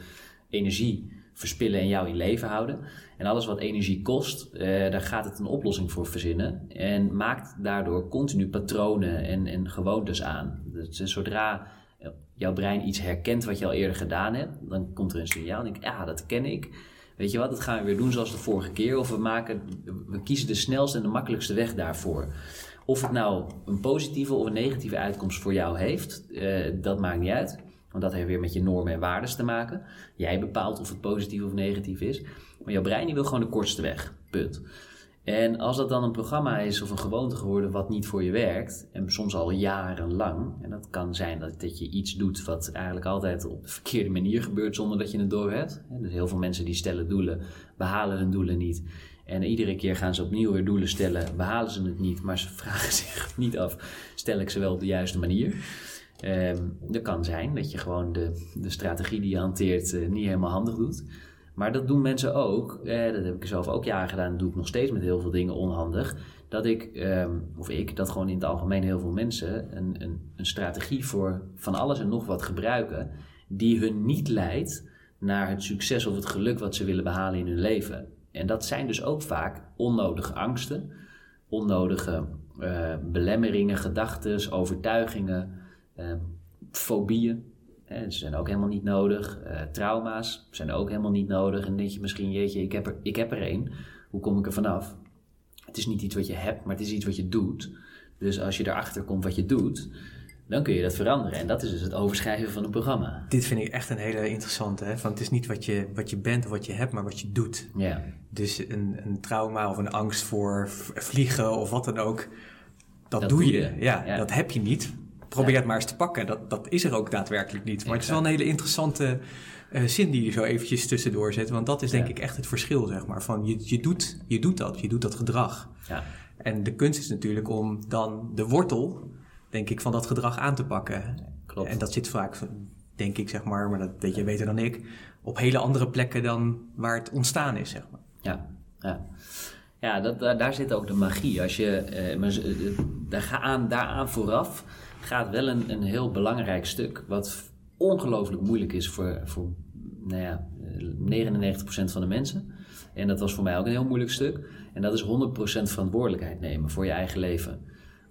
energie verspillen en jou in leven houden. En alles wat energie kost, eh, daar gaat het een oplossing voor verzinnen. En maakt daardoor continu patronen en, en gewoontes aan. Dus zodra jouw brein iets herkent wat je al eerder gedaan hebt, dan komt er een signaal en denk ik, ja, dat ken ik. Weet je wat, dat gaan we weer doen zoals de vorige keer. Of we, maken, we kiezen de snelste en de makkelijkste weg daarvoor. Of het nou een positieve of een negatieve uitkomst voor jou heeft, eh, dat maakt niet uit. Want dat heeft weer met je normen en waarden te maken. Jij bepaalt of het positief of negatief is. Maar jouw brein die wil gewoon de kortste weg. Punt. En als dat dan een programma is of een gewoonte geworden wat niet voor je werkt, en soms al jarenlang, en dat kan zijn dat, dat je iets doet wat eigenlijk altijd op de verkeerde manier gebeurt zonder dat je het doorhebt. Dus heel veel mensen die stellen doelen, behalen hun doelen niet. En iedere keer gaan ze opnieuw weer doelen stellen, behalen ze het niet, maar ze vragen zich niet af, stel ik ze wel op de juiste manier. Dat kan zijn dat je gewoon de, de strategie die je hanteert uh, niet helemaal handig doet. Maar dat doen mensen ook. Eh, dat heb ik zelf ook jaren gedaan. Dat doe ik nog steeds met heel veel dingen onhandig. Dat ik, um, of ik, dat gewoon in het algemeen heel veel mensen een, een, een strategie voor van alles en nog wat gebruiken. Die hun niet leidt naar het succes of het geluk wat ze willen behalen in hun leven. En dat zijn dus ook vaak onnodige angsten, onnodige uh, belemmeringen, gedachten, overtuigingen uh, fobieën. Hè, ze zijn ook helemaal niet nodig. Uh, trauma's zijn ook helemaal niet nodig. En dan denk je misschien, jeetje, ik heb er, ik heb er één. Hoe kom ik er vanaf? Het is niet iets wat je hebt, maar het is iets wat je doet. Dus als je erachter komt wat je doet, dan kun je dat veranderen. En dat is dus het overschrijven van een programma. Dit vind ik echt een hele interessante. Hè? Van het is niet wat je, wat je bent of wat je hebt, maar wat je doet. Ja. Dus een, een trauma of een angst voor vliegen of wat dan ook, dat, doe je. je. Ja, ja, dat heb je niet probeer het maar eens te pakken. Dat, dat is er ook daadwerkelijk niet. Maar het is wel een hele interessante uh, zin die je zo eventjes tussendoor zet. Want dat is denk ik echt het verschil, zeg maar. Van je, je, doet, je doet dat, je doet dat gedrag. Ja. En de kunst is natuurlijk om dan de wortel, denk ik, van dat gedrag aan te pakken. Klopt. En dat zit vaak, denk ik, zeg maar, maar dat weet je beter dan ik, op hele andere plekken dan waar het ontstaan is, zeg maar. Ja, ja. Ja, dat, daar, daar zit ook de magie. Als je, eh, maar, uh, daar aan, daaraan vooraf gaat wel een, een heel belangrijk stuk, wat ongelooflijk moeilijk is voor, voor nou ja, 99% van de mensen. En dat was voor mij ook een heel moeilijk stuk. En dat is 100% verantwoordelijkheid nemen voor je eigen leven.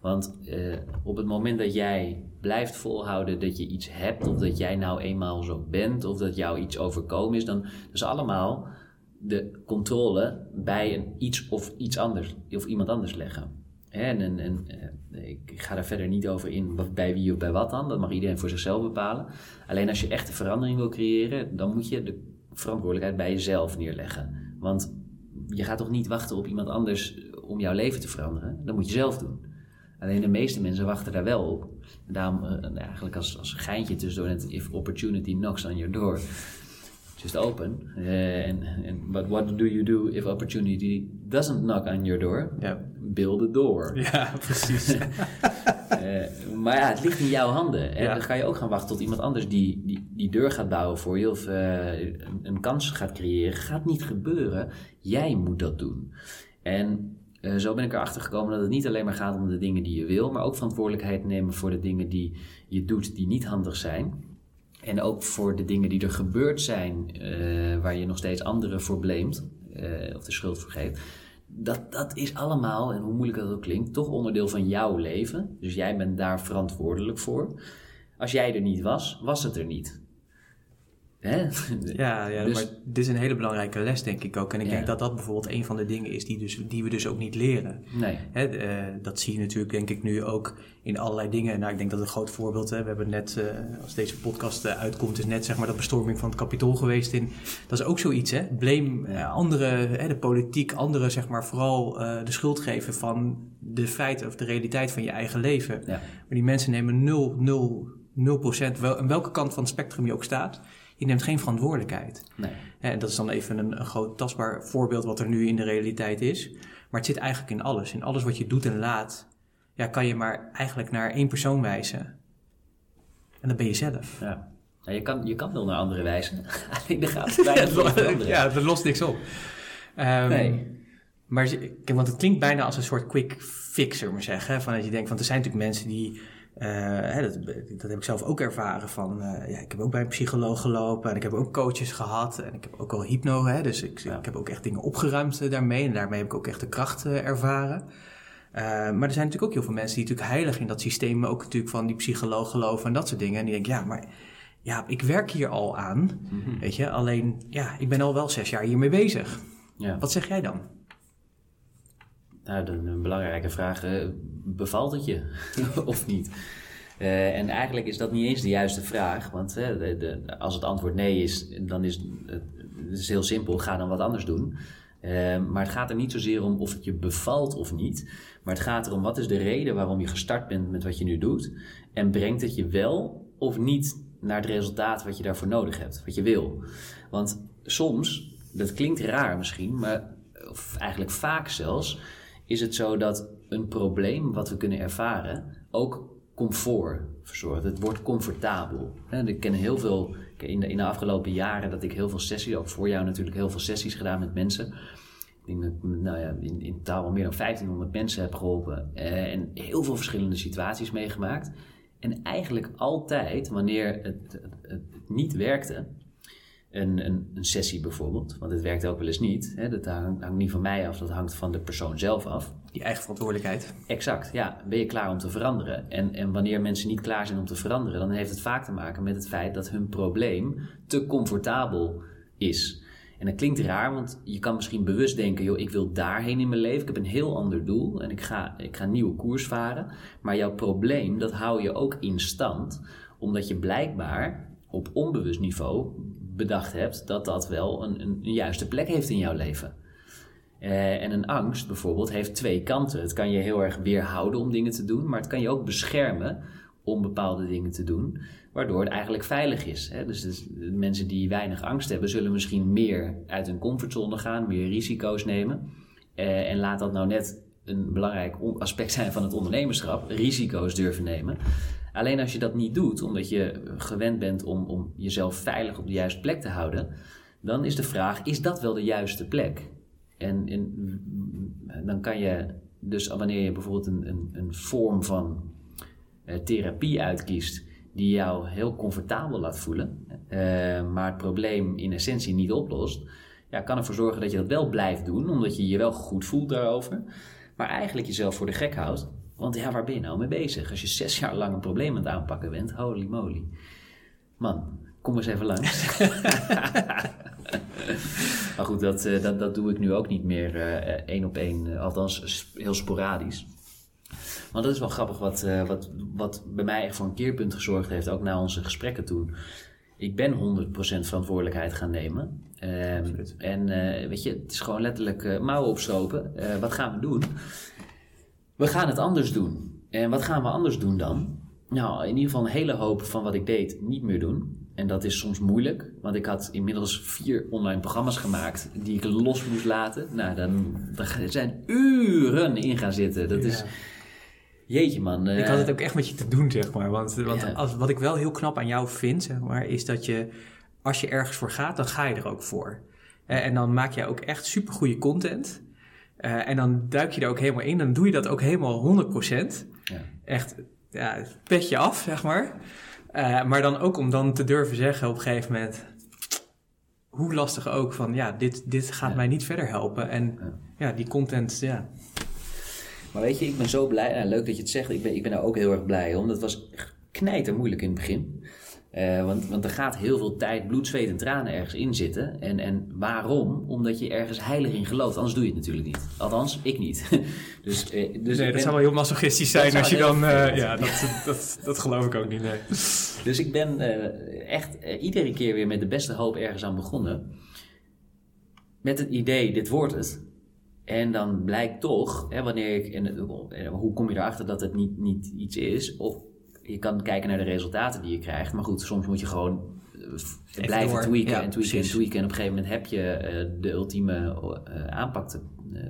Want eh, op het moment dat jij blijft volhouden dat je iets hebt, of dat jij nou eenmaal zo bent, of dat jou iets overkomen is, dan is allemaal de controle bij een iets of iets anders, of iemand anders leggen. En, en, eh, ik ga daar verder niet over in bij wie of bij wat dan. Dat mag iedereen voor zichzelf bepalen. Alleen als je echt een verandering wil creëren, dan moet je de verantwoordelijkheid bij jezelf neerleggen. Want je gaat toch niet wachten op iemand anders om jouw leven te veranderen? Dat moet je zelf doen. Alleen de meeste mensen wachten daar wel op. En daarom uh, eigenlijk als, als geintje tussendoor net if opportunity knocks on your door, just open. En but what do you do if opportunity doesn't knock on your door? Build a door. Ja, precies. Uh, maar ja, het ligt in jouw handen. En Ja. dan ga je ook gaan wachten tot iemand anders die die, die deur gaat bouwen voor je of eh, een, een kans gaat creëren. Gaat niet gebeuren. Jij moet dat doen. En eh, zo ben ik erachter gekomen dat het niet alleen maar gaat om de dingen die je wil, maar ook verantwoordelijkheid nemen voor de dingen die je doet die niet handig zijn. En ook voor de dingen die er gebeurd zijn, eh, waar je nog steeds anderen voor blamet eh, of de schuld voor geeft. Dat, dat is allemaal, en hoe moeilijk dat ook klinkt, toch onderdeel van jouw leven. Dus jij bent daar verantwoordelijk voor. Als jij er niet was, was het er niet. Hè? Ja, ja Dus- maar dit is een hele belangrijke les, denk ik ook. En ik Ja. denk dat dat bijvoorbeeld een van de dingen is die, dus, die we dus ook niet leren. Nee. Hè, eh, dat zie je natuurlijk, denk ik, nu ook in allerlei dingen. Nou, ik denk dat een groot voorbeeld, hè, we hebben net, eh, als deze podcast eh, uitkomt, is net zeg maar dat bestorming van het kapitool geweest. In, dat is ook zoiets, hè? Blame anderen, hè, de politiek, anderen, zeg maar, vooral de schuld geven van de feiten of de realiteit van je eigen leven. Ja. Maar die mensen nemen 0, 0, 0 procent, wel, aan welke kant van het spectrum je ook staat, je neemt geen verantwoordelijkheid. Nee. En dat is dan even een, een groot tastbaar voorbeeld wat er nu in de realiteit is. Maar het zit eigenlijk in alles. In alles wat je doet en laat, ja, kan je maar eigenlijk naar één persoon wijzen. En dat ben je zelf. Ja. Nou, je, kan, je kan wel naar anderen wijzen. Alleen gaat ja, dat lost niks op. Ehm, Nee. Maar want het klinkt bijna als een soort quick fix, zullen we maar zeggen. Van dat je denkt, van er zijn natuurlijk mensen die, hè, dat, dat heb ik zelf ook ervaren. Van, eh, ja, ik heb ook bij een psycholoog gelopen en ik heb ook coaches gehad. En ik heb ook al hypno, hè, dus ik, Ja. ik heb ook echt dingen opgeruimd eh, daarmee. En daarmee heb ik ook echt de kracht eh, ervaren. Eh, maar er zijn natuurlijk ook heel veel mensen die natuurlijk heilig in dat systeem, maar ook natuurlijk van die psycholoog geloven en dat soort dingen. En die denken, ja, maar ja, ik werk hier al aan, Mhm. weet je. Alleen, ja, ik ben al wel zes jaar hiermee bezig. Ja. Wat zeg jij dan? Nou, een belangrijke vraag. eh, bevalt het je of niet? Eh, en eigenlijk is dat niet eens de juiste vraag. Want eh, de, als het antwoord nee is, dan is het, is heel simpel. Ga dan wat anders doen. Maar het gaat er niet zozeer om of het je bevalt of niet. Maar het gaat erom wat is de reden waarom je gestart bent met wat je nu doet. En brengt het je wel of niet naar het resultaat wat je daarvoor nodig hebt. Wat je wil. Want soms, dat klinkt raar misschien, maar eigenlijk vaak zelfs, is het zo dat een probleem wat we kunnen ervaren ook comfort verzorgt. Het wordt comfortabel. Ik ken heel veel, in de, in de afgelopen jaren dat ik heel veel sessies, ook voor jou natuurlijk heel veel sessies gedaan met mensen. Ik denk dat nou ja, in, in totaal meer dan 1500 mensen heb geholpen eh, en heel veel verschillende situaties meegemaakt. En eigenlijk altijd, wanneer het, het niet werkte, een, een, een sessie bijvoorbeeld, want het werkt ook wel eens niet. Hè, dat hangt, hangt niet van mij af, dat hangt van de persoon zelf af. Die eigen verantwoordelijkheid. Exact, ja. Ben je klaar om te veranderen? En, en wanneer mensen niet klaar zijn om te veranderen, dan heeft het vaak te maken met het feit dat hun probleem te comfortabel is. En dat klinkt raar, want je kan misschien bewust denken: joh, ik wil daarheen in mijn leven. Ik heb een heel ander doel en ik ga, ik ga een nieuwe koers varen. Maar jouw probleem, dat hou je ook in stand, omdat je blijkbaar op onbewust niveau bedacht hebt dat dat wel een, een, juiste plek heeft in jouw leven. Eh, en een angst bijvoorbeeld heeft twee kanten. Het kan je heel erg weerhouden om dingen te doen, maar het kan je ook beschermen om bepaalde dingen te doen, waardoor het eigenlijk veilig is. Hè? Dus, dus mensen die weinig angst hebben, zullen misschien meer uit hun comfortzone gaan, meer risico's nemen. Eh, en laat dat nou net een belangrijk aspect zijn van het ondernemerschap, risico's durven nemen. Alleen als je dat niet doet, omdat je gewend bent om, om jezelf veilig op de juiste plek te houden, dan is de vraag: is dat wel de juiste plek? En, en dan kan je, dus wanneer je bijvoorbeeld een, een, een vorm van eh, therapie uitkiest die jou heel comfortabel laat voelen, eh, maar het probleem in essentie niet oplost, ja, kan ervoor zorgen dat je dat wel blijft doen, omdat je je wel goed voelt daarover, maar eigenlijk jezelf voor de gek houdt. Want ja, waar ben je nou mee bezig? Als je zes jaar lang een probleem aan het aanpakken bent, holy moly. Man, kom eens even langs. maar goed, dat, eh, dat, dat doe ik nu ook niet meer eh, één op één, eh, althans heel sporadisch. Want dat is wel grappig wat, wat, wat bij mij echt voor een keerpunt gezorgd heeft, ook na onze gesprekken toen. Ik ben 100% verantwoordelijkheid gaan nemen. Ehm, en eh, weet je, het is gewoon letterlijk eh, mouwen opstropen. Eh, wat gaan we doen? We gaan het anders doen. En wat gaan we anders doen dan? Nou, in ieder geval een hele hoop van wat ik deed niet meer doen. En dat is soms moeilijk, want ik had inmiddels vier online programma's gemaakt die ik los moest laten. Nou, dan, dan zijn uren in gaan zitten. Dat is. Jeetje man. Ik eh, had het ook echt met je te doen, zeg maar. Want, want Ja. als, wat ik wel heel knap aan jou vind, zeg maar, is dat je, als je ergens voor gaat, dan ga je er ook voor. Eh, en dan maak je ook echt supergoeie content. Eh, en dan duik je er ook helemaal in. Dan doe je dat ook helemaal 100%. Ja. Echt, ja, petje af, zeg maar. Eh, maar dan ook om dan te durven zeggen op een gegeven moment... Hoe lastig ook van, ja, dit, dit gaat Ja. mij niet verder helpen. En Ja. ja, die content, ja. Maar weet je, ik ben zo blij. Nou, leuk dat je het zegt. Ik ben, ik ben daar ook heel erg blij om. Dat was knijter moeilijk in het begin. Eh, want, want er gaat heel veel tijd, bloed, zweet en tranen ergens in zitten. En, en waarom? Omdat je ergens heilig in gelooft. Anders doe je het natuurlijk niet. Althans, ik niet. dus, eh, dus ben- dat zou wel heel masochistisch zijn als je dan... eh, ja, dat, dat, dat geloof ik ook niet, nee. Dus ik ben echt iedere keer weer met de beste hoop ergens aan begonnen. Met het idee, dit wordt het. En dan blijkt toch, hè, wanneer ik, en, eh, hoe kom je erachter dat het niet, niet iets is? Of je kan kijken naar de resultaten die je krijgt. Maar goed, soms moet je gewoon eh, blijven door. tweaken Ja, en tweaken en tweaken. En op een gegeven moment heb je eh, de ultieme eh, aanpak te-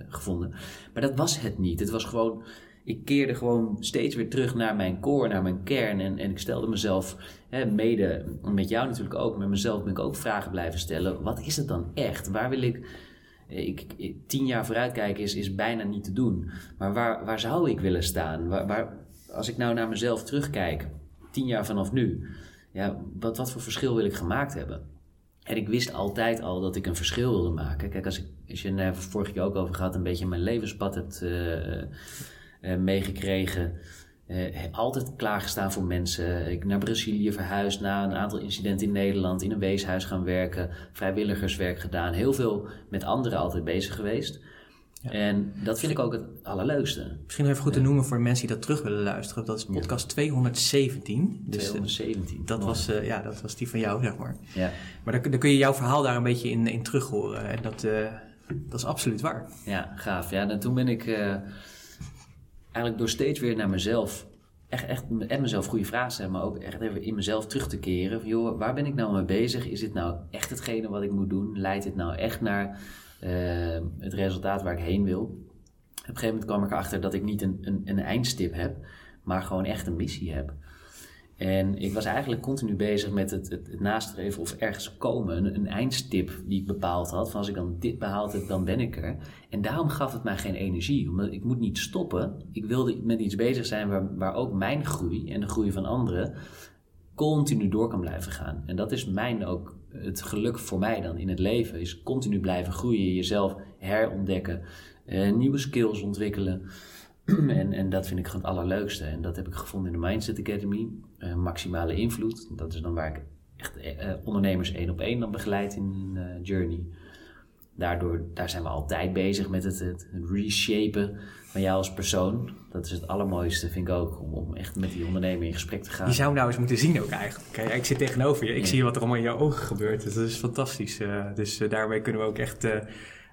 gevonden. Maar dat was het niet. Het was gewoon, ik keerde gewoon steeds weer terug naar mijn core, naar mijn kern. En, en ik stelde mezelf, hè, mede met jou natuurlijk ook, met mezelf ben ik ook vragen blijven stellen. Wat is het dan echt? Waar wil ik... Ik, ik- tien jaar vooruitkijken is, is bijna niet te doen. Maar waar, waar zou ik willen staan? Waar, waar, als ik nou naar mezelf terugkijk, tien jaar vanaf nu, ja, wat, wat voor verschil wil ik gemaakt hebben? En ik wist altijd al dat ik een verschil wilde maken. Kijk, als, ik, als je er nou vorige keer ook over gehad, een beetje mijn levenspad hebt eh, eh, meegekregen. Eh, altijd klaargestaan voor mensen. Ik naar Brazilië verhuisd na een aantal incidenten in Nederland. In een weeshuis gaan werken. Vrijwilligerswerk gedaan. Heel veel met anderen altijd bezig geweest. En dat vind ik ook het allerleukste. Misschien even goed te noemen voor de mensen die dat terug willen luisteren. Dat is podcast 217. Dus eh, 217. dat, Mooi. was, eh, ja, dat was die van jou, zeg maar. Ja, Maar dan, dan kun je jouw verhaal daar een beetje in, in terug horen. En dat, dat is absoluut waar. ja, gaaf. Ja, en toen ben ik eigenlijk door steeds weer naar mezelf, echt, echt en mezelf goede vragen te stellen, maar ook echt even in mezelf terug te keren. Joh, waar ben ik nou mee bezig? Is dit nou echt hetgene wat ik moet doen? Leidt dit nou echt naar eh, het resultaat waar ik heen wil? Op een gegeven moment kwam ik erachter dat ik niet een, een, een eindstip heb, maar gewoon echt een missie heb. En ik was eigenlijk continu bezig met het, het, nastreven of ergens komen. Een, eindstip die ik bepaald had. Van als ik dan dit behaald heb, dan ben ik er. En daarom gaf het mij geen energie. Omdat ik moet niet stoppen. Ik wilde met iets bezig zijn waar, waar ook mijn groei en de groei van anderen continu door kan blijven gaan. En dat is mijn ook het geluk voor mij dan in het leven. Is continu blijven groeien, jezelf herontdekken, eh, nieuwe skills ontwikkelen. en, en dat vind ik het allerleukste. En dat heb ik gevonden in de Mindset Academy. Eh, maximale invloed. Dat is dan waar ik echt eh, eh, ondernemers één op één dan begeleid in hun eh, journey. Daardoor, daar zijn we altijd bezig met het, het reshapen van jou als persoon. Dat is het allermooiste, vind ik ook, om, om echt met die ondernemer in gesprek te gaan. Je zou nou eens moeten zien ook eigenlijk. Kijk, ik zit tegenover je. Ik Ja. zie wat er allemaal in jouw ogen gebeurt. Dus dat is fantastisch. dus daarmee kunnen we ook echt...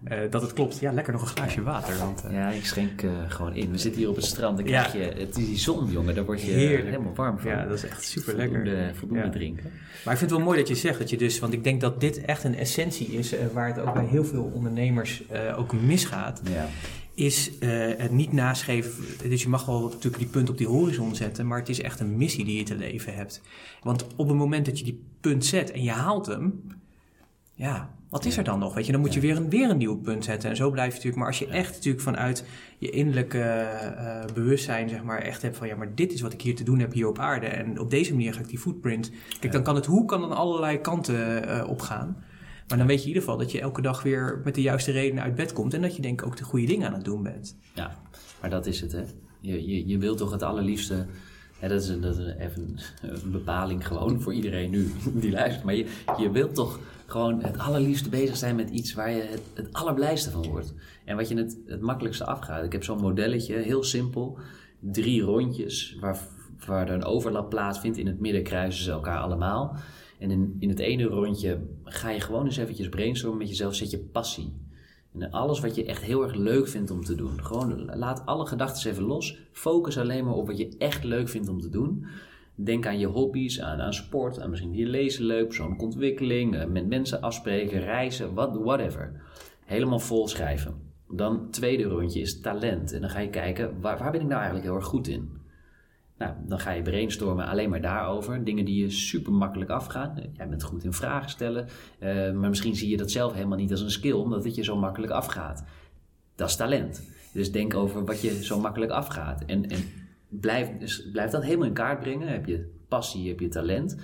eh, dat het klopt. Ja, lekker nog een glaasje water. Want, eh, Ja, ik schenk eh, gewoon in. We zitten hier op het strand. Dan Ja. krijg je, het is die zon, jongen. Daar word je Heerlijk. helemaal warm van. ja, dat is echt super lekker. Voldoende, voldoende Ja. drinken. Maar ik vind het wel mooi dat je zegt dat je dus, want ik denk dat dit echt een essentie is waar het ook bij heel veel ondernemers ook misgaat, Ja. is het niet naschreven. Dus je mag wel natuurlijk die punt op die horizon zetten, maar het is echt een missie die je te leven hebt. Want op het moment dat je die punt zet en je haalt hem, ja, wat is er dan nog? Weet je, dan moet je weer een, weer een nieuw punt zetten. En zo blijf je natuurlijk. Maar als je echt natuurlijk vanuit je innerlijke eh, bewustzijn, zeg maar, echt hebt van ja, maar dit is wat ik hier te doen heb hier op aarde. En op deze manier ga ik die footprint. Kijk, dan kan het hoe kan dan allerlei kanten eh, opgaan. Maar dan weet je in ieder geval dat je elke dag weer met de juiste redenen uit bed komt. En dat je denk ik ook de goede dingen aan het doen bent. Ja, maar dat is het, hè. Je, je, je wilt toch het allerliefste... Hè, dat is, een, dat is even een bepaling gewoon voor iedereen nu die luistert. Maar je, je wilt toch gewoon het allerliefste bezig zijn met iets waar je het, het allerblijste van wordt. En wat je het, het makkelijkste afgaat. Ik heb zo'n modelletje, heel simpel. Drie rondjes waar, waar er een overlap plaatsvindt. In het midden kruisen ze elkaar allemaal. En in, in het ene rondje ga je gewoon eens eventjes brainstormen met jezelf. Zet je passie. En alles wat je echt heel erg leuk vindt om te doen. Gewoon laat alle gedachten even los. Focus alleen maar op wat je echt leuk vindt om te doen. Denk aan je hobby's, aan, aan sport, aan misschien je lezen leuk, persoonlijke ontwikkeling, eh, met mensen afspreken, reizen, what, whatever. Helemaal vol schrijven. Dan tweede rondje is talent. En dan ga je kijken, waar, waar ben ik nou eigenlijk heel erg goed in? Nou, dan ga je brainstormen alleen maar daarover. Dingen die je super makkelijk afgaan. Jij bent goed in vragen stellen. eh, maar misschien zie je dat zelf helemaal niet als een skill, omdat het je zo makkelijk afgaat. Dat is talent. Dus denk over wat je zo makkelijk afgaat. En, en blijf, dus blijf dat helemaal in kaart brengen. Heb je passie, heb je talent.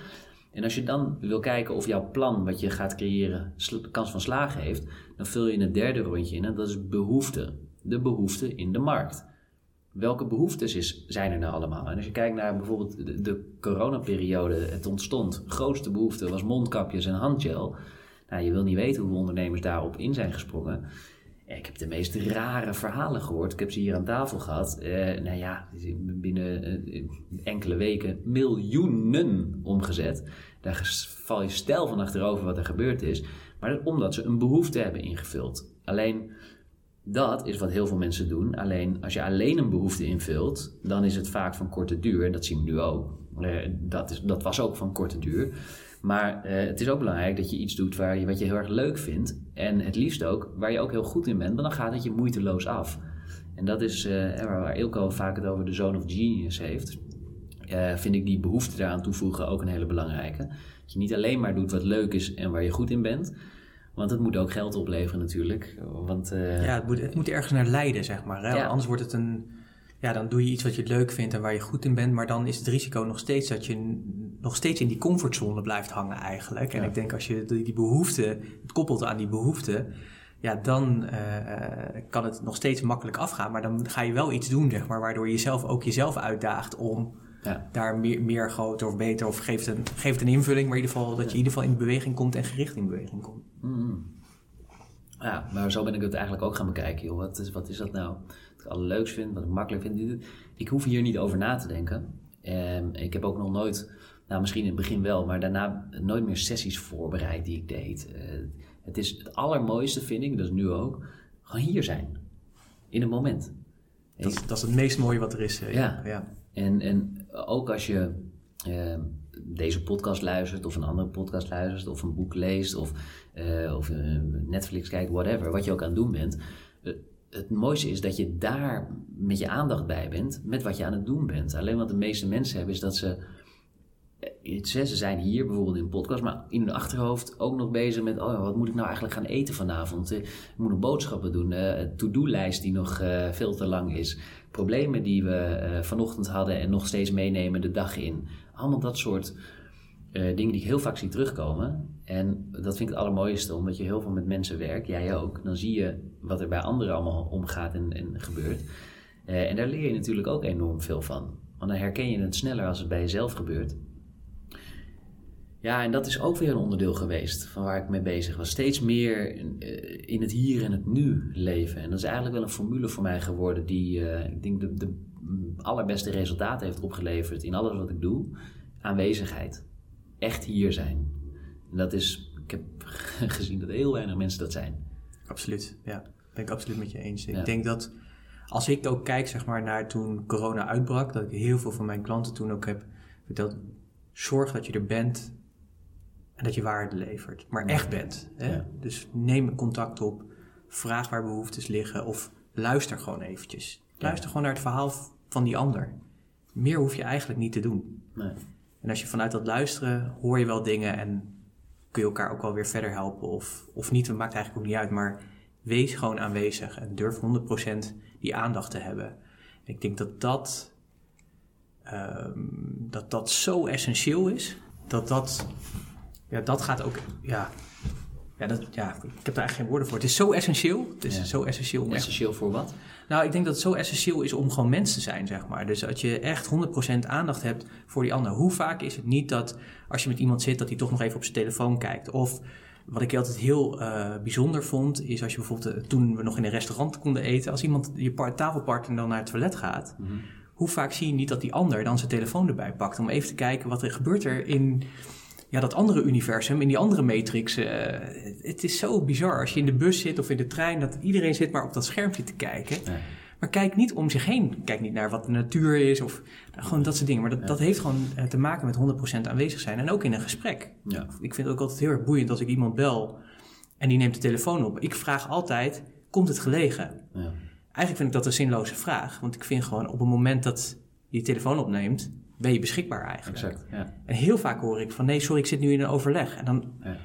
En als je dan wil kijken of jouw plan wat je gaat creëren kans van slagen heeft, dan vul je een derde rondje in en dat is behoefte. De behoefte in de markt. Welke behoeftes is, zijn er nou allemaal? En als je kijkt naar bijvoorbeeld de, de coronaperiode, het ontstond. Grootste behoefte was mondkapjes en handgel. Nou, je wil niet weten hoeveel ondernemers daarop in zijn gesprongen. Ik heb de meest rare verhalen gehoord. Ik heb ze hier aan tafel gehad. Eh, nou ja, binnen eh, enkele weken miljoenen omgezet. Daar val je stijl van achterover wat er gebeurd is. Maar dat omdat ze een behoefte hebben ingevuld. Alleen dat is wat heel veel mensen doen. Alleen als je alleen een behoefte invult, dan is het vaak van korte duur. En dat zien we nu ook. Eh, dat, is, dat was ook van korte duur. Maar eh, het is ook belangrijk dat je iets doet waar je, wat je heel erg leuk vindt. En het liefst ook waar je ook heel goed in bent. Want dan gaat het je moeiteloos af. En dat is eh, waar Ilko vaak het over de zone of genius heeft. Eh, vind ik die behoefte daaraan toevoegen ook een hele belangrijke. Dat je niet alleen maar doet wat leuk is en waar je goed in bent. Want het moet ook geld opleveren natuurlijk. Want, Ja, het moet, het moet ergens naar leiden, zeg maar. Hè? Ja. Anders wordt het een... Ja, dan doe je iets wat je leuk vindt en waar je goed in bent. Maar dan is het risico nog steeds dat je nog steeds in die comfortzone blijft hangen eigenlijk. En Ja. ik denk als je die, die behoefte, het koppelt aan die behoefte... Ja, dan eh, kan het nog steeds makkelijk afgaan. Maar dan ga je wel iets doen, zeg maar. Waardoor je jezelf ook jezelf uitdaagt om ja. daar meer, meer groter of beter... Of geeft een, geeft een invulling, maar in ieder geval dat je in ieder geval in beweging komt en gericht in beweging komt. Mm. Ja, maar zo ben ik het eigenlijk ook gaan bekijken. Joh. Wat, is, wat is dat nou? Wat ik allerleukst vind, wat ik makkelijk vind. Ik hoef hier niet over na te denken. En ik heb ook nog nooit, nou misschien in het begin wel, maar daarna nooit meer sessies voorbereid die ik deed. Eh, het is het allermooiste, vind ik, dat is nu ook, gewoon hier zijn. In het moment. Dat, is- dat is het meest mooie wat er is. eh, Ja. ja. En, en ook als je eh, deze podcast luistert, of een andere podcast luistert, of een boek leest, of, eh, of Netflix kijkt, whatever, wat je ook aan het doen bent. het mooiste is dat je daar met je aandacht bij bent, met wat je aan het doen bent. Alleen wat de meeste mensen hebben, is dat ze. Eh, Ze zijn hier bijvoorbeeld in een podcast, maar in hun achterhoofd ook nog bezig met: oh, wat moet ik nou eigenlijk gaan eten vanavond? Eh, Ik moet nog boodschappen doen. eh, Een to-do-lijst die nog veel te lang is problemen die we vanochtend hadden en nog steeds meenemen de dag in. Allemaal dat soort dingen die ik heel vaak zie terugkomen. En dat vind ik het allermooiste, omdat je heel veel met mensen werkt, jij ook. Dan zie je wat er bij anderen allemaal omgaat en, en gebeurt. En daar leer je natuurlijk ook enorm veel van. Want dan herken je het sneller als het bij jezelf gebeurt. Ja, en dat is ook weer een onderdeel geweest van waar ik mee bezig was. Steeds meer eh, in het hier en het nu leven. En dat is eigenlijk wel een formule voor mij geworden die, eh, ik denk, de, de allerbeste resultaten heeft opgeleverd in alles wat ik doe. Aanwezigheid. Echt hier zijn. En dat is, ik heb gezien dat heel weinig mensen dat zijn. Absoluut, ja. Ben ik absoluut met je eens. Ja. Ik denk dat als ik ook kijk zeg maar, naar toen corona uitbrak, dat ik heel veel van mijn klanten toen ook heb verteld, zorg dat je er bent en dat je waarde levert. Maar echt bent. Hè? Ja. Dus neem contact op, vraag waar behoeftes liggen of luister gewoon eventjes. Luister gewoon naar het verhaal van die ander. Meer hoef je eigenlijk niet te doen. Nee. En als je vanuit dat luisteren hoor je wel dingen en kun je elkaar ook wel weer verder helpen of, of niet, dat maakt eigenlijk ook niet uit. Maar wees gewoon aanwezig en durf 100% die aandacht te hebben. Ik denk dat dat, ehm, dat dat zo essentieel is, dat dat, ja, dat gaat ook, ja, ja, dat, ja, ik heb daar eigenlijk geen woorden voor. Het is zo essentieel, het is Ja. zo essentieel om echt Essentieel voor wat? nou, ik denk dat het zo essentieel is om gewoon mens te zijn, zeg maar. Dus dat je echt 100% aandacht hebt voor die ander. Hoe vaak is het niet dat als je met iemand zit, dat hij toch nog even op zijn telefoon kijkt? Of wat ik altijd heel eh, bijzonder vond, is als je bijvoorbeeld, eh, toen we nog in een restaurant konden eten, als iemand, je par- tafelpartner dan naar het toilet gaat, hoe vaak zie je niet dat die ander dan zijn telefoon erbij pakt om even te kijken wat er gebeurt er in, ja, dat andere universum, in die andere matrix. eh, het is zo bizar als je in de bus zit of in de trein, dat iedereen zit maar op dat schermpje te kijken. Ja. Maar kijk niet om zich heen. Kijk niet naar wat de natuur is of nou, gewoon dat soort dingen. Maar dat, Ja. dat heeft gewoon eh, te maken met 100% aanwezig zijn. En ook in een gesprek. Ja. Ik vind het ook altijd heel erg boeiend als ik iemand bel en die neemt de telefoon op. Ik vraag altijd, komt het gelegen? Ja. Eigenlijk vind ik dat een zinloze vraag. Want ik vind gewoon op het moment dat je die telefoon opneemt, ben je beschikbaar eigenlijk. Exact. Ja. En heel vaak hoor ik van nee, sorry, ik zit nu in een overleg. En dan, Ja.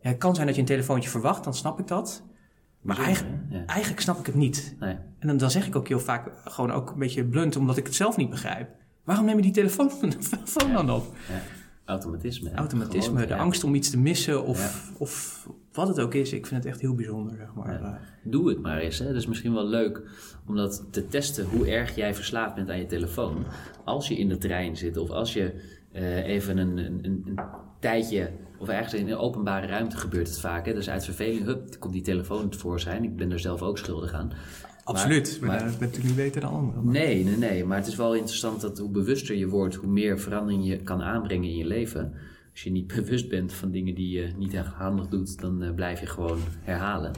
ja, het kan zijn dat je een telefoontje verwacht, dan snap ik dat. Maar eigenlijk, snap ik het niet. Nee. En dan, dan zeg ik ook heel vaak gewoon ook een beetje blunt, omdat ik het zelf niet begrijp. Waarom neem je die telefoon, telefoon dan op? Ja. Automatisme. Automatisme, de angst om iets te missen of, of wat het ook is. Ik vind het echt heel bijzonder, zeg maar. Ja. Eh, Doe het maar eens. Hè. Het is misschien wel leuk om dat te testen hoe erg jij verslaafd bent aan je telefoon. Als je in de trein zit of als je eh, even een, een, een, tijdje, of ergens in een openbare ruimte gebeurt het vaak. Hè. Dus uit verveling, hup, komt die telefoon tevoorschijn. Ik ben er zelf ook schuldig aan. Absoluut, maar, maar- dat bent natuurlijk niet beter dan anderen. Nee, nee, nee. Maar het is wel interessant dat hoe bewuster je wordt, hoe meer verandering je kan aanbrengen in je leven. Als je niet bewust bent van dingen die je niet handig doet, dan eh, blijf je gewoon herhalen.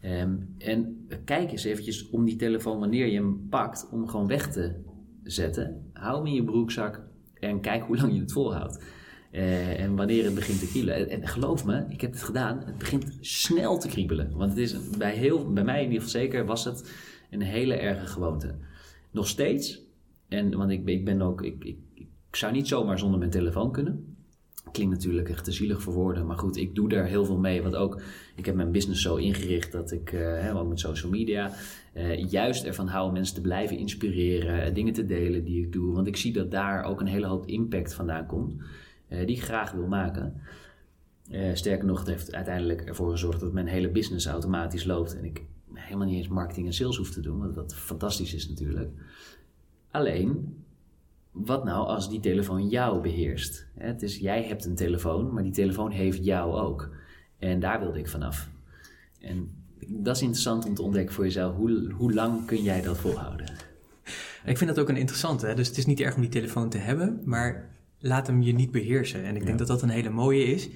Ehm, en kijk eens eventjes om die telefoon wanneer je hem pakt, om gewoon weg te zetten. Hou hem in je broekzak en kijk hoe lang je het volhoudt. Eh, en wanneer het begint te kriebelen. En, geloof me, ik heb het gedaan. Het begint snel te kriebelen. Want het is bij, heel, bij mij in ieder geval zeker was het een hele erge gewoonte. Nog steeds. En, want ik, ik ben ook. Ik, ik, ik zou niet zomaar zonder mijn telefoon kunnen. Klinkt natuurlijk echt te zielig voor woorden. Maar goed, ik doe daar heel veel mee. Want ook, ik heb mijn business zo ingericht dat ik, eh, hè, ook met social media, eh, juist ervan hou mensen te blijven inspireren. eh, dingen te delen die ik doe. Want ik zie dat daar ook een hele hoop impact vandaan komt. die ik graag wil maken. Sterker nog, het heeft uiteindelijk ervoor gezorgd dat mijn hele business automatisch loopt. En ik helemaal niet eens marketing en sales hoef te doen. Wat, wat fantastisch is natuurlijk. Alleen, wat nou als die telefoon jou beheerst? Het is, jij hebt een telefoon, maar die telefoon heeft jou ook. En daar wilde ik vanaf. En dat is interessant om te ontdekken voor jezelf. Hoe, hoe lang kun jij dat volhouden? Ik vind dat ook een interessante. Hè? Dus het is niet erg om die telefoon te hebben, maar laat hem je niet beheersen. En ik denk dat dat een hele mooie is.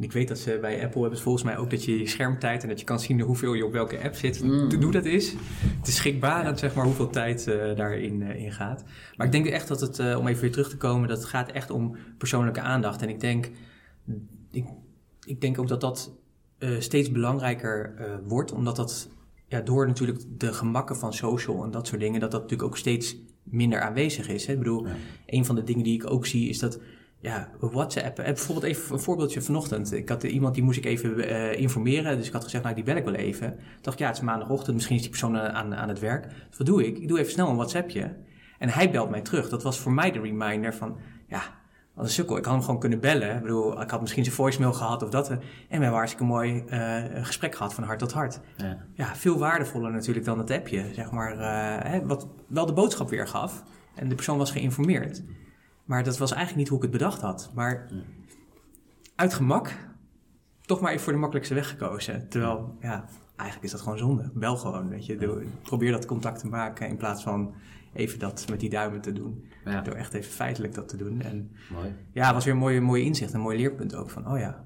En ik weet dat ze bij Apple hebben volgens mij ook dat je schermtijd en dat je kan zien hoeveel je op welke app zit. Mm. Doe dat is. Het is schrikbarend, zeg maar, hoeveel tijd eh, daarin in gaat. Maar ik denk echt dat het, eh, om even weer terug te komen, dat het gaat echt om persoonlijke aandacht. En ik denk, ik, ik denk ook dat dat steeds belangrijker wordt, omdat dat ja, door natuurlijk de gemakken van social en dat soort dingen, dat dat natuurlijk ook steeds minder aanwezig is. Hè? Ik bedoel, Ja. een van de dingen die ik ook zie is dat ja, WhatsApp. eh, Bijvoorbeeld even een voorbeeldje vanochtend. Ik had iemand die moest ik even eh, informeren. Dus ik had gezegd, nou die bel ik wel even. Ik dacht, ja, het is maandagochtend. Misschien is die persoon aan, aan, het werk. Dus wat doe ik? Ik doe even snel een WhatsAppje. En hij belt mij terug. Dat was voor mij de reminder van, ja, wat een sukkel. Ik had hem gewoon kunnen bellen. Ik bedoel, ik had misschien zijn voicemail gehad of dat. eh, En we hebben hartstikke mooi eh, gesprek gehad van hart tot hart. Ja. Ja, veel waardevoller natuurlijk dan het appje, zeg maar. eh, hè, wat wel de boodschap weer gaf. En de persoon was geïnformeerd. Maar dat was eigenlijk niet hoe ik het bedacht had. Maar uit gemak, toch maar even voor de makkelijkste weg gekozen. Terwijl, ja, eigenlijk is dat gewoon zonde. Bel gewoon, weet je. Probeer dat contact te maken in plaats van even dat met die duimen te doen. Ja, Door echt even feitelijk dat te doen. En mooi. ja, het was weer een mooie, mooie inzicht, een mooi leerpunt ook. Van, oh ja,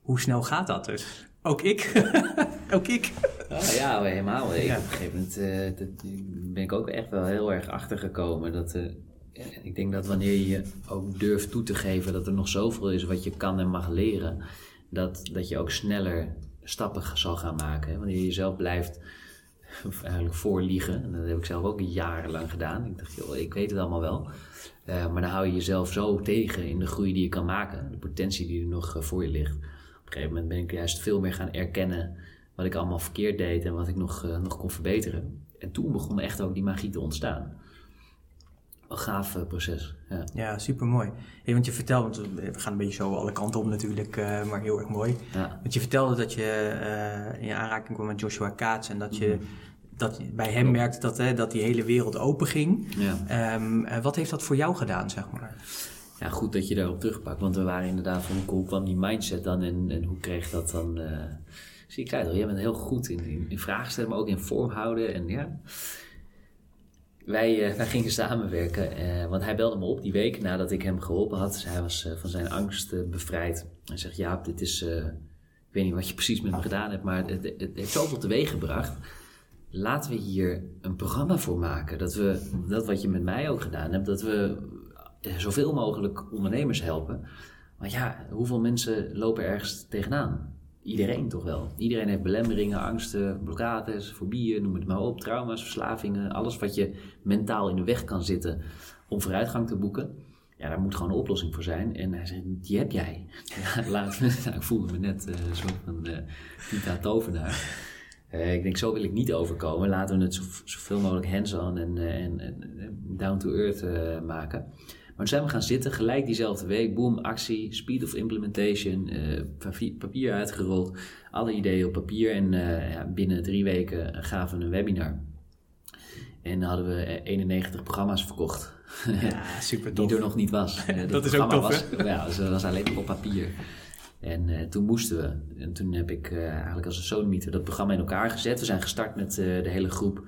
hoe snel gaat dat dus? Ook ik. ook ik. Oh, ja, helemaal. Ik, Ja. Op een gegeven moment eh, dat, ben ik ook echt wel heel erg achtergekomen. Dat, ik denk dat wanneer je ook durft toe te geven dat er nog zoveel is wat je kan en mag leren, dat, dat je ook sneller stappen zal gaan maken. Wanneer je jezelf blijft eigenlijk voorliegen. En dat heb ik zelf ook jarenlang gedaan. Ik dacht, joh, ik weet het allemaal wel. Eh, maar dan hou je jezelf zo tegen in de groei die je kan maken. De potentie die er nog eh, voor je ligt. Op een gegeven moment ben ik juist veel meer gaan erkennen wat ik allemaal verkeerd deed en wat ik nog, eh, nog kon verbeteren. En toen begon echt ook die magie te ontstaan. Gaaf eh, proces. Ja. Ja, super mooi. want je vertelt, want we gaan een beetje zo alle kanten op natuurlijk, eh, maar heel erg mooi. Ja. Want je vertelde dat je eh, in aanraking kwam met Joshua Kaats en dat je, Mhm. dat je bij hem merkte dat, hè, dat die hele wereld open ging. Ja. Ehm, eh, wat heeft dat voor jou gedaan, zeg maar? ja, goed dat je daarop terugpakt. Want we waren inderdaad van hoe kwam die mindset dan en, en hoe kreeg dat dan... Zie ik al, jij bent heel goed in, in, in vragen stellen, maar ook in vorm houden. En ja, wij, uh, wij gingen samenwerken, uh, want hij belde me op die week nadat ik hem geholpen had. Dus hij was uh, van zijn angst bevrijd. Hij zegt, ja, dit is, ik weet niet wat je precies met me gedaan hebt, maar het, het, het heeft zoveel teweeg gebracht. Laten we hier een programma voor maken. Dat we, dat wat je met mij ook gedaan hebt, dat we zoveel mogelijk ondernemers helpen. Maar ja, hoeveel mensen lopen ergens tegenaan? Iedereen toch wel. Iedereen heeft belemmeringen, angsten, blokkades, fobieën, noem het maar op. Trauma's, verslavingen, alles wat je mentaal in de weg kan zitten om vooruitgang te boeken. Ja, daar moet gewoon een oplossing voor zijn. En hij zegt, die heb jij. Ja, laat, nou, ik voelde me net uh, een soort van uh, Tovenaar. Uh, ik denk, zo wil ik niet overkomen. Laten we het zo, zoveel mogelijk hands-on en, en down-to-earth maken. Maar toen zijn we gaan zitten, gelijk diezelfde week, boom, actie, speed of implementation, uh, papier uitgerold, alle ideeën op papier en uh, ja, binnen drie weken gaven we een webinar. En dan hadden we 91 programma's verkocht. Ja, super tof. Die er nog niet was. dat is ook tof, was, Ja, dat was alleen op papier. En uh, toen moesten we. En toen heb ik uh, eigenlijk als een sodomieter dat programma in elkaar gezet. We zijn gestart met uh, de hele groep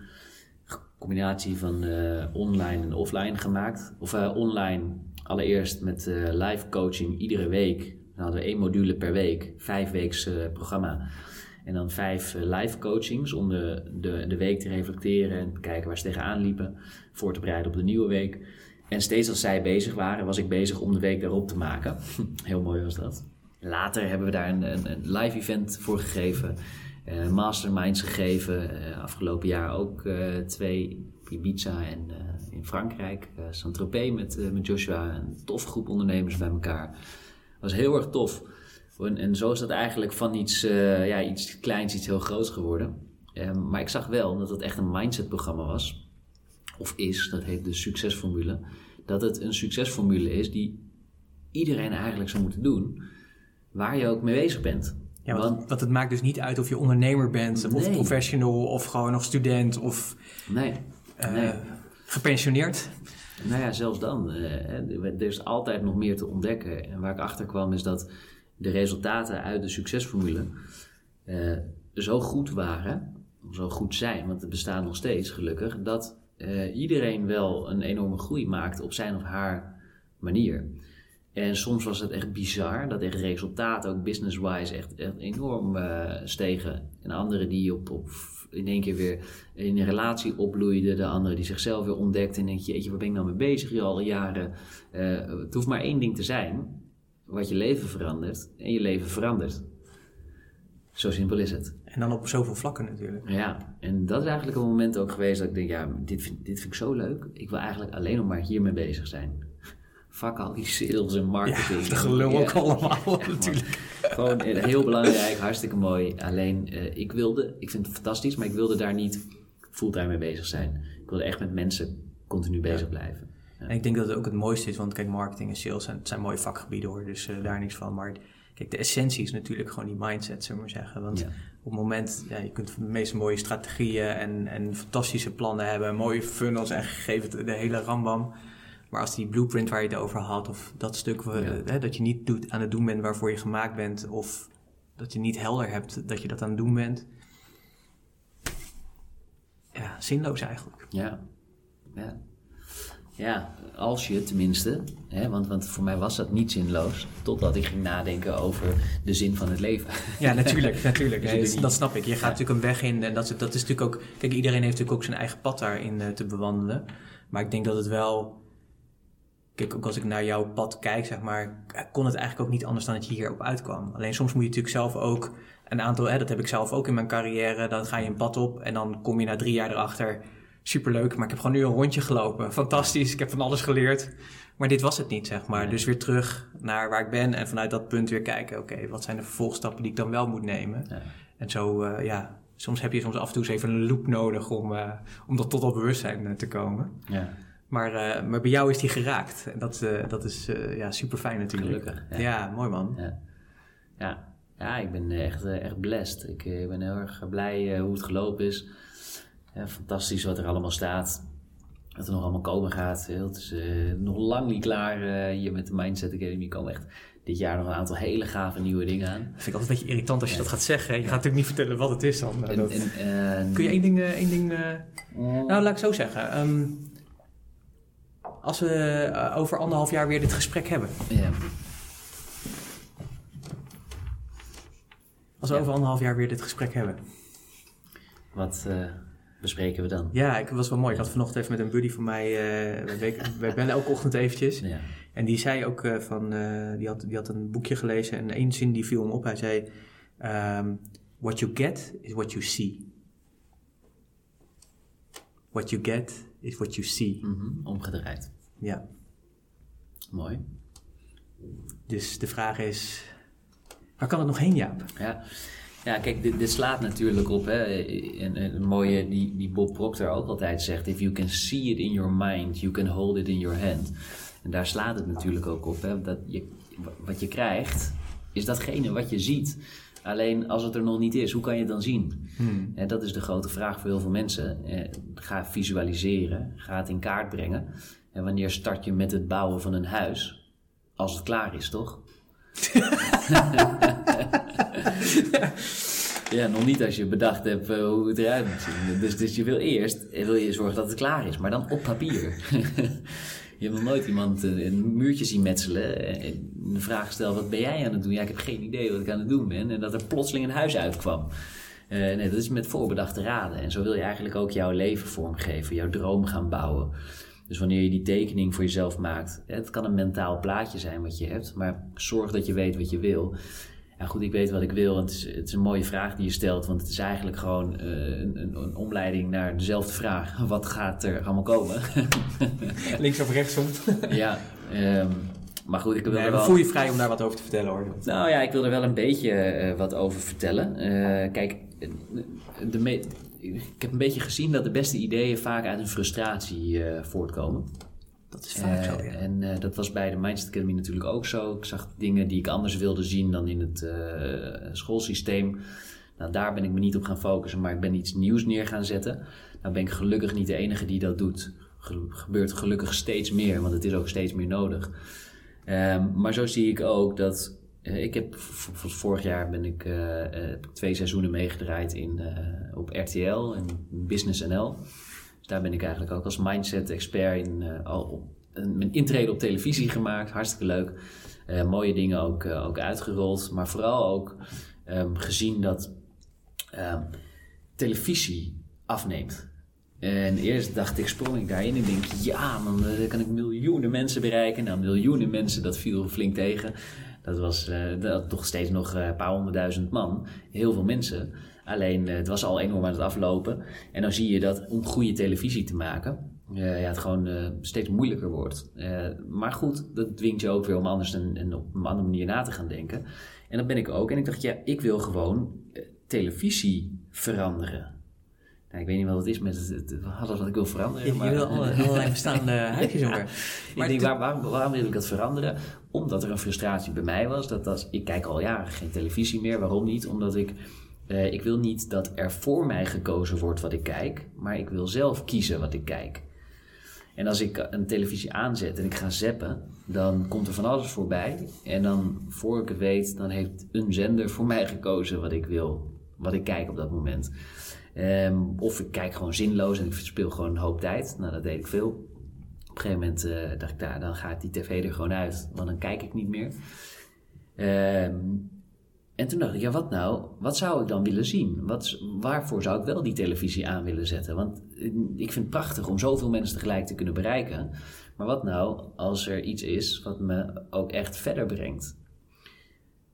combinatie van uh, online en offline gemaakt. Of uh, online allereerst met uh, live coaching iedere week. Dan hadden we één module per week, vijf weeks programma. En dan vijf live coachings om de, de, de week te reflecteren en te kijken waar ze tegenaan liepen. Voor te bereiden op de nieuwe week. En steeds als zij bezig waren, was ik bezig om de week daarop te maken. Heel mooi was dat. Later hebben we daar een, een, een live event voor gegeven uh, masterminds gegeven. Uh, afgelopen jaar ook uh, twee op Ibiza en in Frankrijk. Saint-Tropez met, met Joshua. Een toffe groep ondernemers bij elkaar. Was heel erg tof. En, en zo is dat eigenlijk van iets, ja, iets kleins, iets heel groots geworden. Maar ik zag wel dat het echt een mindset programma was. Of is, dat heet de succesformule. Dat het een succesformule is die iedereen eigenlijk zou moeten doen. Waar je ook mee bezig bent. Ja, want, want, het maakt dus niet uit of je ondernemer bent, of professional, of gewoon nog student, of nee. Uh, nee. gepensioneerd. Nou ja, zelfs dan. Uh, er is altijd nog meer te ontdekken. En waar ik achter kwam is dat de resultaten uit de succesformule uh, zo goed waren, zo goed zijn, want het bestaat nog steeds gelukkig, dat iedereen wel een enorme groei maakt op zijn of haar manier. En soms was het echt bizar, dat echt resultaten, ook business-wise, echt, echt enorm uh, stegen. En anderen die op, op, in één keer weer in een relatie opbloeiden. De anderen die zichzelf weer ontdekten. En denk je, jeetje, waar ben ik nou mee bezig hier al jaren? Uh, het hoeft maar één ding te zijn, wat je leven verandert. En je leven verandert. Zo simpel is het. En dan op zoveel vlakken natuurlijk. Ja, en dat is eigenlijk een moment ook geweest dat ik denk, ja, dit vind, dit vind ik zo leuk. Ik wil eigenlijk alleen nog maar hiermee bezig zijn fuck al die sales en marketing. Ja, dat gelul ook allemaal natuurlijk. Gewoon eh, heel belangrijk, hartstikke mooi. Alleen, uh, ik wilde, ik vind het fantastisch, maar ik wilde daar niet fulltime mee bezig zijn. Ik wilde echt met mensen continu bezig blijven. Ja. En ik denk dat het ook het mooiste is, want kijk, marketing en sales zijn, zijn mooie vakgebieden hoor, dus uh, daar niks van. Maar kijk, de essentie is natuurlijk gewoon die mindset, zullen we maar zeggen. Want op het moment, ja, je kunt de meest mooie strategieën en, en fantastische plannen hebben, mooie funnels en gegeven de hele rambam. Maar als die blueprint waar je het over had, of dat stuk hè, dat je niet doet, aan het doen bent waarvoor je gemaakt bent, of dat je niet helder hebt dat je dat aan het doen bent. Ja, zinloos eigenlijk. Ja, ja. Ja, als je tenminste, hè, want, want voor mij was dat niet zinloos, totdat ik ging nadenken over de zin van het leven. Ja, natuurlijk, natuurlijk. Dus dat snap ik. Je gaat natuurlijk een weg in en dat, is, dat is natuurlijk ook, kijk, iedereen heeft natuurlijk ook zijn eigen pad daarin uh, te bewandelen. Maar ik denk dat het wel Kijk, ook als ik naar jouw pad kijk, zeg maar, kon het eigenlijk ook niet anders dan dat je hierop uitkwam. Alleen soms moet je natuurlijk zelf ook een aantal, hè, dat heb ik zelf ook in mijn carrière, dan ga je een pad op en dan kom je na drie jaar erachter, superleuk, maar ik heb gewoon nu een rondje gelopen. Fantastisch, ik heb van alles geleerd. Maar dit was het niet, zeg maar. Dus weer terug naar waar ik ben en vanuit dat punt weer kijken, oké, wat zijn de vervolgstappen die ik dan wel moet nemen? Ja. En zo, uh, ja, soms heb je soms af en toe eens even een loop nodig om, uh, om tot dat bewustzijn uh, te komen. Ja. Maar, uh, maar bij jou is die geraakt. En dat, uh, dat is uh, ja, super fijn natuurlijk. Gelukkig. Ja, ja mooi man. Ja, ja. ja ik ben echt, echt blessed. Ik ben heel erg blij hoe het gelopen is. fantastisch wat er allemaal staat. Wat er nog allemaal komen gaat. Het is nog lang niet klaar hier met de Mindset Academy. Komen echt dit jaar nog een aantal hele gave nieuwe dingen aan. Dat vind ik altijd een beetje irritant als je dat gaat zeggen. Je gaat natuurlijk niet vertellen wat het is dan. En, dat- en, eh, Kun je één ding... eh, één ding eh, mm, Nou, laat ik zo zeggen. Ehm, als we eh, over anderhalf jaar weer dit gesprek hebben. ja. Als we Ja. over anderhalf jaar weer dit gesprek hebben. Wat eh, bespreken we dan? Ja, ik was wel mooi. Ik had vanochtend even met een buddy van mij... wij, we- wij bellen elke ochtend eventjes. Ja. En die zei ook van... die, had, die had een boekje gelezen en één zin die viel hem op. Hij zei... ehm, what you get is what you see. What you get is what you see. Mhm, Omgedraaid. Ja. Mooi. Dus de vraag is... Waar kan het nog heen, Jaap? Ja, ja kijk, dit, dit slaat natuurlijk op. Hè, en, en een mooie die, die Bob Proctor ook altijd zegt: If you can see it in your mind, you can hold it in your hand. En daar slaat het natuurlijk ook op. Hè, dat je, wat je krijgt, is datgene wat je ziet. Alleen als het er nog niet is, hoe kan je het dan zien? En dat is de grote vraag voor heel veel mensen. Eh, ga visualiseren, ga het in kaart brengen. En wanneer start je met het bouwen van een huis? Als het klaar is, toch? Ja, nog niet als je bedacht hebt eh, hoe het eruit moet zien. Dus, dus je wil eerst eh, wil je zorgen dat het klaar is, maar dan op papier. je nog nooit iemand eh, een muurtje zien metselen en de vraag stellen, wat ben jij aan het doen? Ja, ik heb geen idee wat ik aan het doen ben. En dat er plotseling een huis uitkwam. Nee, dat is met voorbedachte raden. En zo wil je eigenlijk ook jouw leven vormgeven, jouw droom gaan bouwen. Dus wanneer je die tekening voor jezelf maakt, het kan een mentaal plaatje zijn wat je hebt, maar zorg dat je weet wat je wil. Ja, goed, ik weet wat ik wil. Het is, het is een mooie vraag die je stelt, want het is eigenlijk gewoon eh, een, een, een omleiding naar dezelfde vraag. Wat gaat er allemaal komen? Links of rechtsom? ja, ehm, maar goed, ik wil Nee, er we wel... voel je vrij om daar wat over te vertellen hoor. Nou ja, ik wil er wel een beetje eh, wat over vertellen. Eh, kijk, de me- ik heb een beetje gezien dat de beste ideeën vaak uit een frustratie eh, voortkomen. Dat is vaak Eh, zo, ja. En eh, dat was bij de Mindset Academy natuurlijk ook zo. Ik zag dingen die ik anders wilde zien dan in het eh, schoolsysteem. Nou, daar ben ik me niet op gaan focussen, maar ik ben iets nieuws neer gaan zetten. Nou ben ik gelukkig niet de enige die dat doet. Ge- gebeurt gelukkig steeds meer, want het is ook steeds meer nodig. Ehm, maar zo zie ik ook dat. Eh, ik heb vorig jaar ben ik eh, eh, ik twee seizoenen meegedraaid in, op RTL en Business NL. Dus daar ben ik eigenlijk ook als mindset-expert in eh, al mijn intrede op televisie gemaakt. Hartstikke leuk. Mooie dingen ook, ook uitgerold. Maar vooral ook ehm, gezien dat ehm, televisie afneemt. En eerst dacht ik, sprong ik daarin en denk, ja dan kan ik miljoenen mensen bereiken. Nou, miljoenen mensen, dat viel flink tegen. Dat was eh, dat, toch steeds nog eh, een paar honderdduizend man. Heel veel mensen. Alleen, eh, het was al enorm aan het aflopen. En dan zie je dat om goede televisie te maken, ja, het gewoon steeds moeilijker wordt. Maar goed, dat dwingt je ook weer om anders en, en op een andere manier na te gaan denken. En dat ben ik ook. En ik dacht, ja, ik wil gewoon televisie veranderen. Nou, ik weet niet wat het is met het, wat ik wil veranderen. Je, je maar- wil alle- allerlei bestaande huisjes Ja. omver. ik denk, waar, waarom, waarom wil ik dat veranderen? Omdat er een frustratie bij mij was. Dat, dat, ik kijk al jaren geen televisie meer. Waarom niet? Omdat ik... eh, ik wil niet dat er voor mij gekozen wordt wat ik kijk. Maar ik wil zelf kiezen wat ik kijk. En als ik een televisie aanzet en ik ga zappen... dan komt er van alles voorbij. En dan, voor ik het weet... dan heeft een zender voor mij gekozen wat ik wil. Wat ik kijk op dat moment. Ehm, of ik kijk gewoon zinloos en ik verspil gewoon een hoop tijd. Nou, dat deed ik veel. Op een gegeven moment eh, dacht ik, nou, dan gaat die tv er gewoon uit, want dan kijk ik niet meer. Ehm, en toen dacht ik, ja, wat nou? Wat zou ik dan willen zien? Wat, waarvoor zou ik wel die televisie aan willen zetten? Want eh, ik vind het prachtig om zoveel mensen tegelijk te kunnen bereiken. Maar wat nou als er iets is wat me ook echt verder brengt?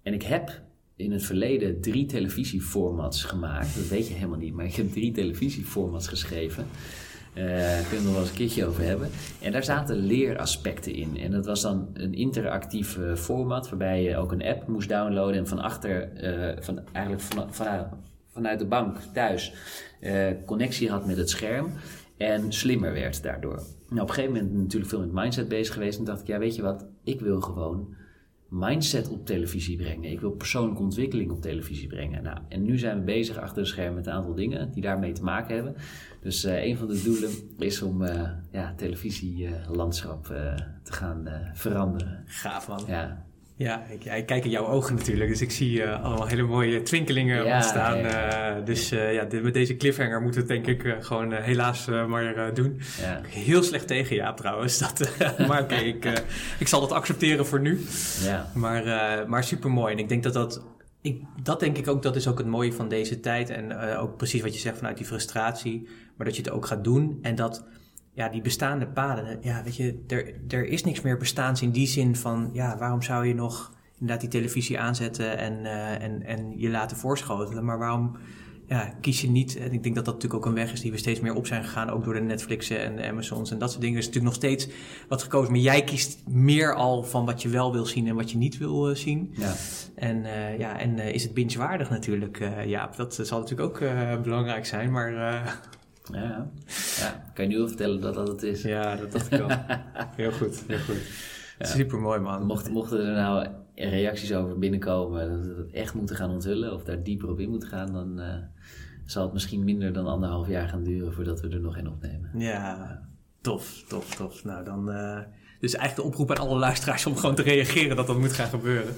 En ik heb in het verleden drie televisieformats gemaakt. Dat weet je helemaal niet, maar ik heb drie televisieformats geschreven. Daar kunnen we nog wel eens een keertje over hebben. En daar zaten leeraspecten in. En dat was dan een interactief eh, format waarbij je ook een app moest downloaden en van achter, eh, van, eigenlijk van, vanuit, de bank thuis, connectie had met het scherm en slimmer werd daardoor. Nou, op een gegeven moment natuurlijk veel met mindset bezig geweest en dacht ik, ja weet je wat, ik wil gewoon mindset op televisie brengen. Ik wil persoonlijke ontwikkeling op televisie brengen. Nou, en nu zijn we bezig achter de schermen met een aantal dingen die daarmee te maken hebben. Dus eh, een van de doelen is om eh ja, televisielandschap eh, te gaan veranderen. Gaaf man. Ja, Ja, ik, ja, ik kijk in jouw ogen natuurlijk, dus ik zie uh, allemaal hele mooie twinkelingen ja, ontstaan. Ja, uh, dus uh, ja, met deze cliffhanger moeten we het denk ik gewoon helaas maar doen. Heel slecht tegen Jaap trouwens, dat, maar oké, okay, ik, ik zal dat accepteren voor nu. Ja. Maar, maar super mooi. En ik denk dat dat, ik, dat denk ik ook, dat is ook het mooie van deze tijd. En ook precies wat je zegt vanuit die frustratie, maar dat je het ook gaat doen. En dat ja, die bestaande paden, ja, weet je, er, er is niks meer bestaans in die zin van, ja, waarom zou je nog inderdaad die televisie aanzetten en, uh, en, en je laten voorschotelen, maar waarom ja, kies je niet, en ik denk dat dat natuurlijk ook een weg is die we steeds meer op zijn gegaan, ook door de Netflixen en de Amazons en dat soort dingen. is natuurlijk nog steeds wat gekozen, maar jij kiest meer al van wat je wel wil zien en wat je niet wil uh, zien. Ja. En, uh, ja, en is het binge-waardig natuurlijk, ja, dat zal natuurlijk ook belangrijk zijn, maar ja, ja. Kan je nu wel vertellen dat dat het is? Ja, dat dacht ik al. heel goed, heel goed. Ja. Super mooi, man. Mocht, mochten er nou reacties over binnenkomen dat we het echt moeten gaan onthullen of daar dieper op in moeten gaan, dan uh, zal het misschien minder dan anderhalf jaar gaan duren voordat we er nog in opnemen. Ja, tof, tof, tof. Nou, dan. Uh, dus eigenlijk de oproep aan alle luisteraars om gewoon te reageren dat dat moet gaan gebeuren.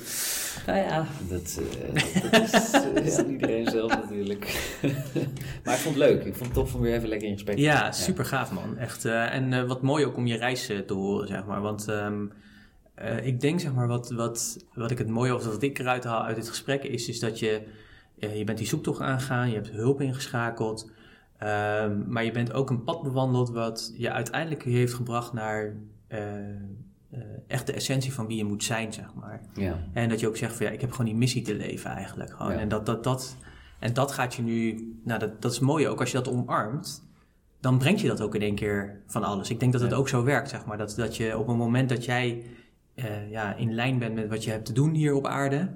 Nou ja, dat, uh, dat is uh, iedereen zelf natuurlijk. maar ik vond het leuk. Ik vond het tof om weer even lekker in gesprek te Ja, super gaaf man. Echt. Uh, en wat mooi ook om je reis te horen, zeg maar. Want um, ik denk, zeg maar, wat, wat, wat ik het mooie of wat ik eruit haal uit dit gesprek is, is dat je, je bent die zoektocht aangegaan, je hebt hulp ingeschakeld. Um, maar je bent ook een pad bewandeld wat je uiteindelijk heeft gebracht naar echt de essentie van wie je moet zijn, zeg maar. Ja. En dat je ook zegt van ja, ik heb gewoon die missie te leven eigenlijk. Gewoon. En, dat, dat, dat, en dat gaat je nu, nou dat, dat is mooi ook, als je dat omarmt, dan brengt je dat ook in één keer van alles. Ik denk dat het ook zo werkt, zeg maar. Dat, dat je op een moment dat jij uh, ja, in lijn bent met wat je hebt te doen hier op aarde,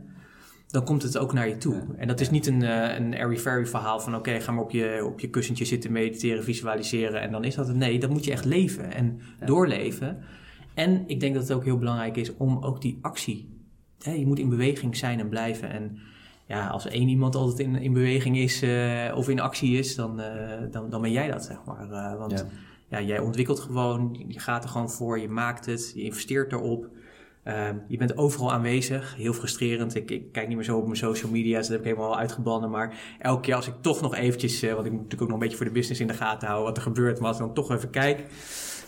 dan komt het ook naar je toe. En dat is niet een, uh, een airy-fairy verhaal van... oké, ga maar op je, op je kussentje zitten mediteren, visualiseren... en dan is dat het. Nee, dat moet je echt leven en doorleven. En ik denk dat het ook heel belangrijk is om ook die actie. Hè, je moet in beweging zijn en blijven. En ja, als één iemand altijd in, in beweging is uh, of in actie is, dan, uh, dan, dan ben jij dat, zeg maar. Uh, want ja. ja. jij ontwikkelt gewoon, je gaat er gewoon voor, je maakt het, je investeert erop. Je bent overal aanwezig, heel frustrerend. Ik, ik, kijk niet meer zo op mijn social media, dat heb ik helemaal uitgebannen. Maar elke keer als ik toch nog eventjes, want ik moet natuurlijk ook nog een beetje voor de business in de gaten houden wat er gebeurt. Maar als ik dan toch even kijk,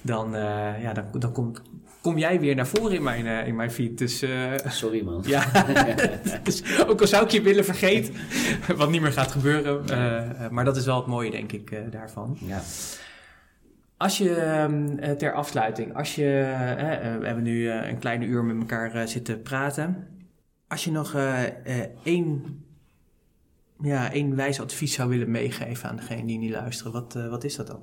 dan, uh, ja, dan, dan kom, kom jij weer naar voren in mijn, uh, in mijn feed. Dus, uh, Sorry man. Ja, dus ook al zou ik je willen vergeten, wat niet meer gaat gebeuren. maar dat is wel het mooie, denk ik, daarvan. Ja. Als je ehm, ter afsluiting, als je, we hebben nu een kleine uur met elkaar zitten praten. Als je nog één, ja, één wijs advies zou willen meegeven aan degene die niet luisteren, wat, wat is dat dan?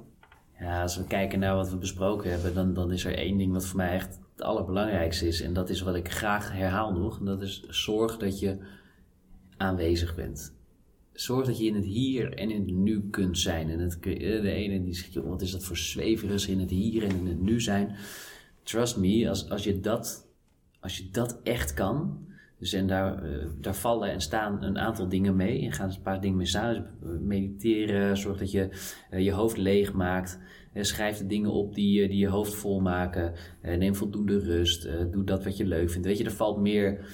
Ja, als we kijken naar wat we besproken hebben, dan, dan is er één ding wat voor mij echt het allerbelangrijkste is. En dat is wat ik graag herhaal nog. En dat is zorg dat je aanwezig bent. Zorg dat je in het hier en in het nu kunt zijn. En het, de ene die zegt, wat is dat voor zweveris in het hier en in het nu zijn. Trust me, als, als, je, dat, als je dat echt kan, dus en daar, uh, daar vallen en staan een aantal dingen mee. En gaan een paar dingen mee samen. Dus mediteren, zorg dat je je hoofd leeg maakt. Schrijf de dingen op die, die je hoofd vol maken. neem voldoende rust. doe dat wat je leuk vindt. Weet je, er valt meer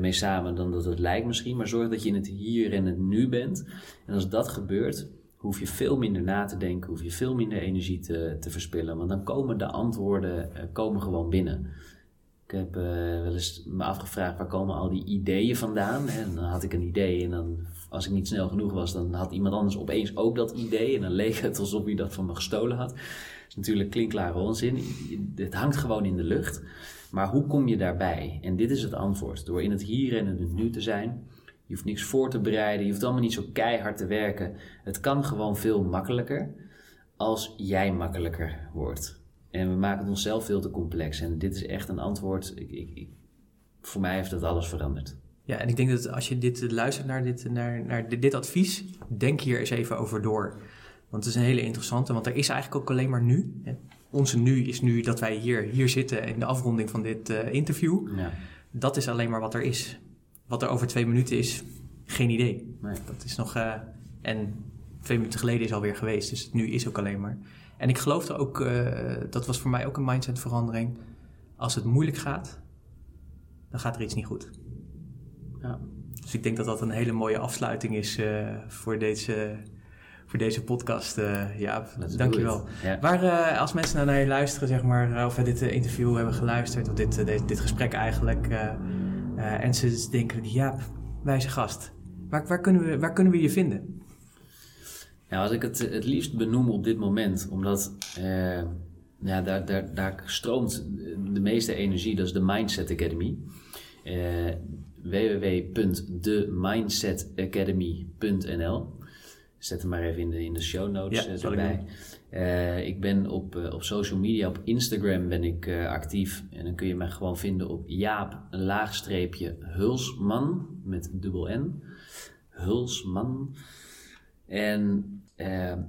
mee samen dan dat het lijkt misschien. Maar zorg dat je in het hier en het nu bent. En als dat gebeurt, hoef je veel minder na te denken. Hoef je veel minder energie te, te verspillen. Want dan komen de antwoorden komen gewoon binnen. Ik heb uh, wel eens me afgevraagd waar komen al die ideeën vandaan. En dan had ik een idee en dan, als ik niet snel genoeg was, dan had iemand anders opeens ook dat idee. En dan leek het alsof hij dat van me gestolen had. Dat is natuurlijk klinkklare onzin. Het hangt gewoon in de lucht. Maar hoe kom je daarbij? En dit is het antwoord. Door in het hier en in het nu te zijn. Je hoeft niks voor te bereiden. Je hoeft allemaal niet zo keihard te werken. Het kan gewoon veel makkelijker als jij makkelijker wordt. En we maken het onszelf veel te complex. En dit is echt een antwoord. Ik, ik, ik, voor mij heeft dat alles veranderd. Ja, en ik denk dat als je dit luistert naar dit, naar, naar dit, advies, denk hier eens even over door. Want het is een hele interessante, want er is eigenlijk ook alleen maar nu. Onze nu is nu dat wij hier, hier zitten in de afronding van dit uh, interview. Ja. Dat is alleen maar wat er is. Wat er over twee minuten is, geen idee. Nee. Dat is nog. Uh, en twee minuten geleden is alweer geweest, dus nu is ook alleen maar. En ik geloofde ook, uh, dat was voor mij ook een mindsetverandering. Als het moeilijk gaat, dan gaat er iets niet goed. Ja. Dus ik denk dat dat een hele mooie afsluiting is uh, voor, deze, voor deze podcast, uh, Jaap. Dankjewel. Ja. Waar, uh, als mensen nou naar je luisteren, zeg maar, of we dit interview hebben geluisterd, of dit, dit, dit gesprek eigenlijk, en ze denken, Jaap, wijze gast, waar, waar, kunnen we, waar kunnen we je vinden? Ja, als ik het het liefst benoem op dit moment, omdat ja, daar, daar, daar stroomt de meeste energie, dat is de Mindset Academy. Www.themindsetacademy.nl Zet hem maar even in de, in de show notes ja, erbij. Uh, ik ben op, uh, op social media, op Instagram ben ik uh, actief. En dan kun je mij gewoon vinden op Jaap, laagstreepje, Hulsman, met dubbel N. Hulsman. En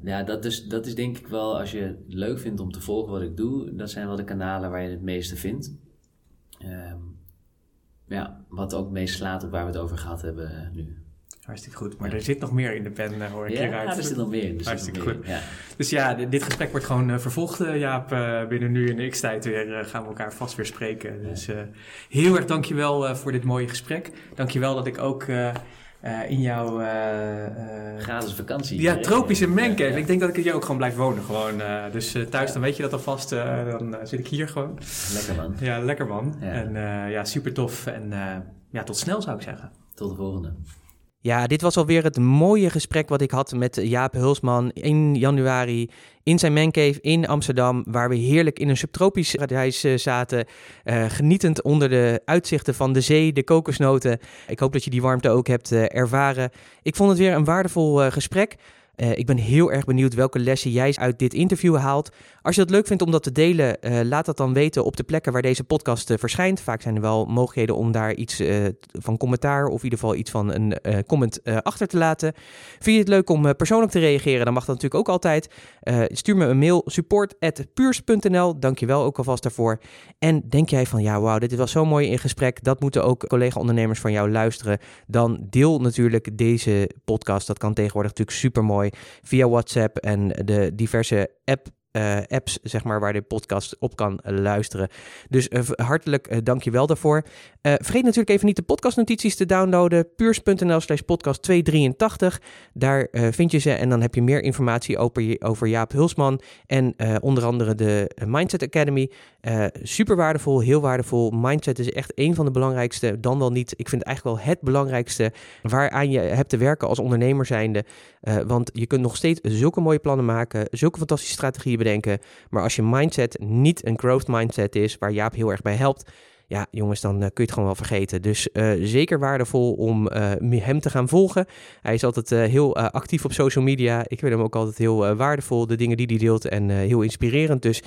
ja, dat is, dat is denk ik wel, als je het leuk vindt om te volgen wat ik doe, dat zijn wel de kanalen waar je het meeste vindt. Uh, ja, wat ook meest slaat op waar we het over gehad hebben uh, nu. Hartstikke goed. Maar er zit nog meer in de pen, uh, hoor ik ja, hieruit. Ja, er zit nog meer in. Hartstikke goed. Ja. Dus ja, dit, gesprek wordt gewoon uh, vervolgd, Jaap. binnen nu en x tijd weer gaan we elkaar vast weer spreken. Dus heel erg dankjewel voor dit mooie gesprek. Dankjewel dat ik ook uh, in jouw... Uh, Gratis vakantie. Ja, tropische mancave. Ik denk dat ik hier ook gewoon blijf wonen. Gewoon. dus thuis, dan weet je dat alvast. dan zit ik hier gewoon. Lekker man. Ja, lekker man. Ja. En ja, super tof. En ja, tot snel zou ik zeggen. Tot de volgende. Ja, dit was alweer het mooie gesprek wat ik had met Jaap Hulsman in januari in zijn mancave in Amsterdam, waar we heerlijk in een subtropisch paradijs uh, zaten, uh, genietend onder de uitzichten van de zee, de kokosnoten. Ik hoop dat je die warmte ook hebt uh, ervaren. Ik vond het weer een waardevol gesprek. Uh, ik ben heel erg benieuwd welke lessen jij uit dit interview haalt. Als je het leuk vindt om dat te delen, uh, laat dat dan weten op de plekken waar deze podcast uh, verschijnt. Vaak zijn er wel mogelijkheden om daar iets van commentaar of in ieder geval iets van een comment achter te laten. Vind je het leuk om persoonlijk te reageren? Dan mag dat natuurlijk ook altijd. stuur me een mail support@puurs.nl. Dankjewel ook alvast daarvoor. En denk jij van ja, wauw, dit was zo mooi in gesprek. Dat moeten ook collega-ondernemers van jou luisteren. Dan deel natuurlijk deze podcast. Dat kan tegenwoordig natuurlijk super mooi via WhatsApp en de diverse app uh, apps, zeg maar, waar de podcast op kan luisteren. Dus uh, hartelijk dank je wel daarvoor. vergeet natuurlijk even niet de podcastnotities te downloaden. puurs.nl slash podcast 283. Daar vind je ze en dan heb je meer informatie over, over Jaap Hulsman en onder andere de Mindset Academy. super waardevol, heel waardevol. Mindset is echt een van de belangrijkste, dan wel niet. Ik vind het eigenlijk wel het belangrijkste waaraan je hebt te werken als ondernemer zijnde. want je kunt nog steeds zulke mooie plannen maken, zulke fantastische strategieën bedenken. Maar als je mindset niet een growth mindset is, waar Jaap heel erg bij helpt, ja, jongens, dan uh, kun je het gewoon wel vergeten. Dus uh, zeker waardevol om uh, hem te gaan volgen. Hij is altijd heel actief op social media. Ik vind hem ook altijd heel waardevol, de dingen die hij deelt en heel inspirerend. Dus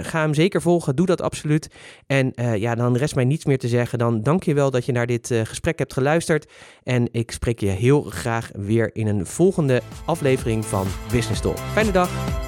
ga hem zeker volgen, doe dat absoluut. En ja, dan rest mij niets meer te zeggen. Dan dank je wel dat je naar dit gesprek hebt geluisterd. En ik spreek je heel graag weer in een volgende aflevering van Business Talk. Fijne dag!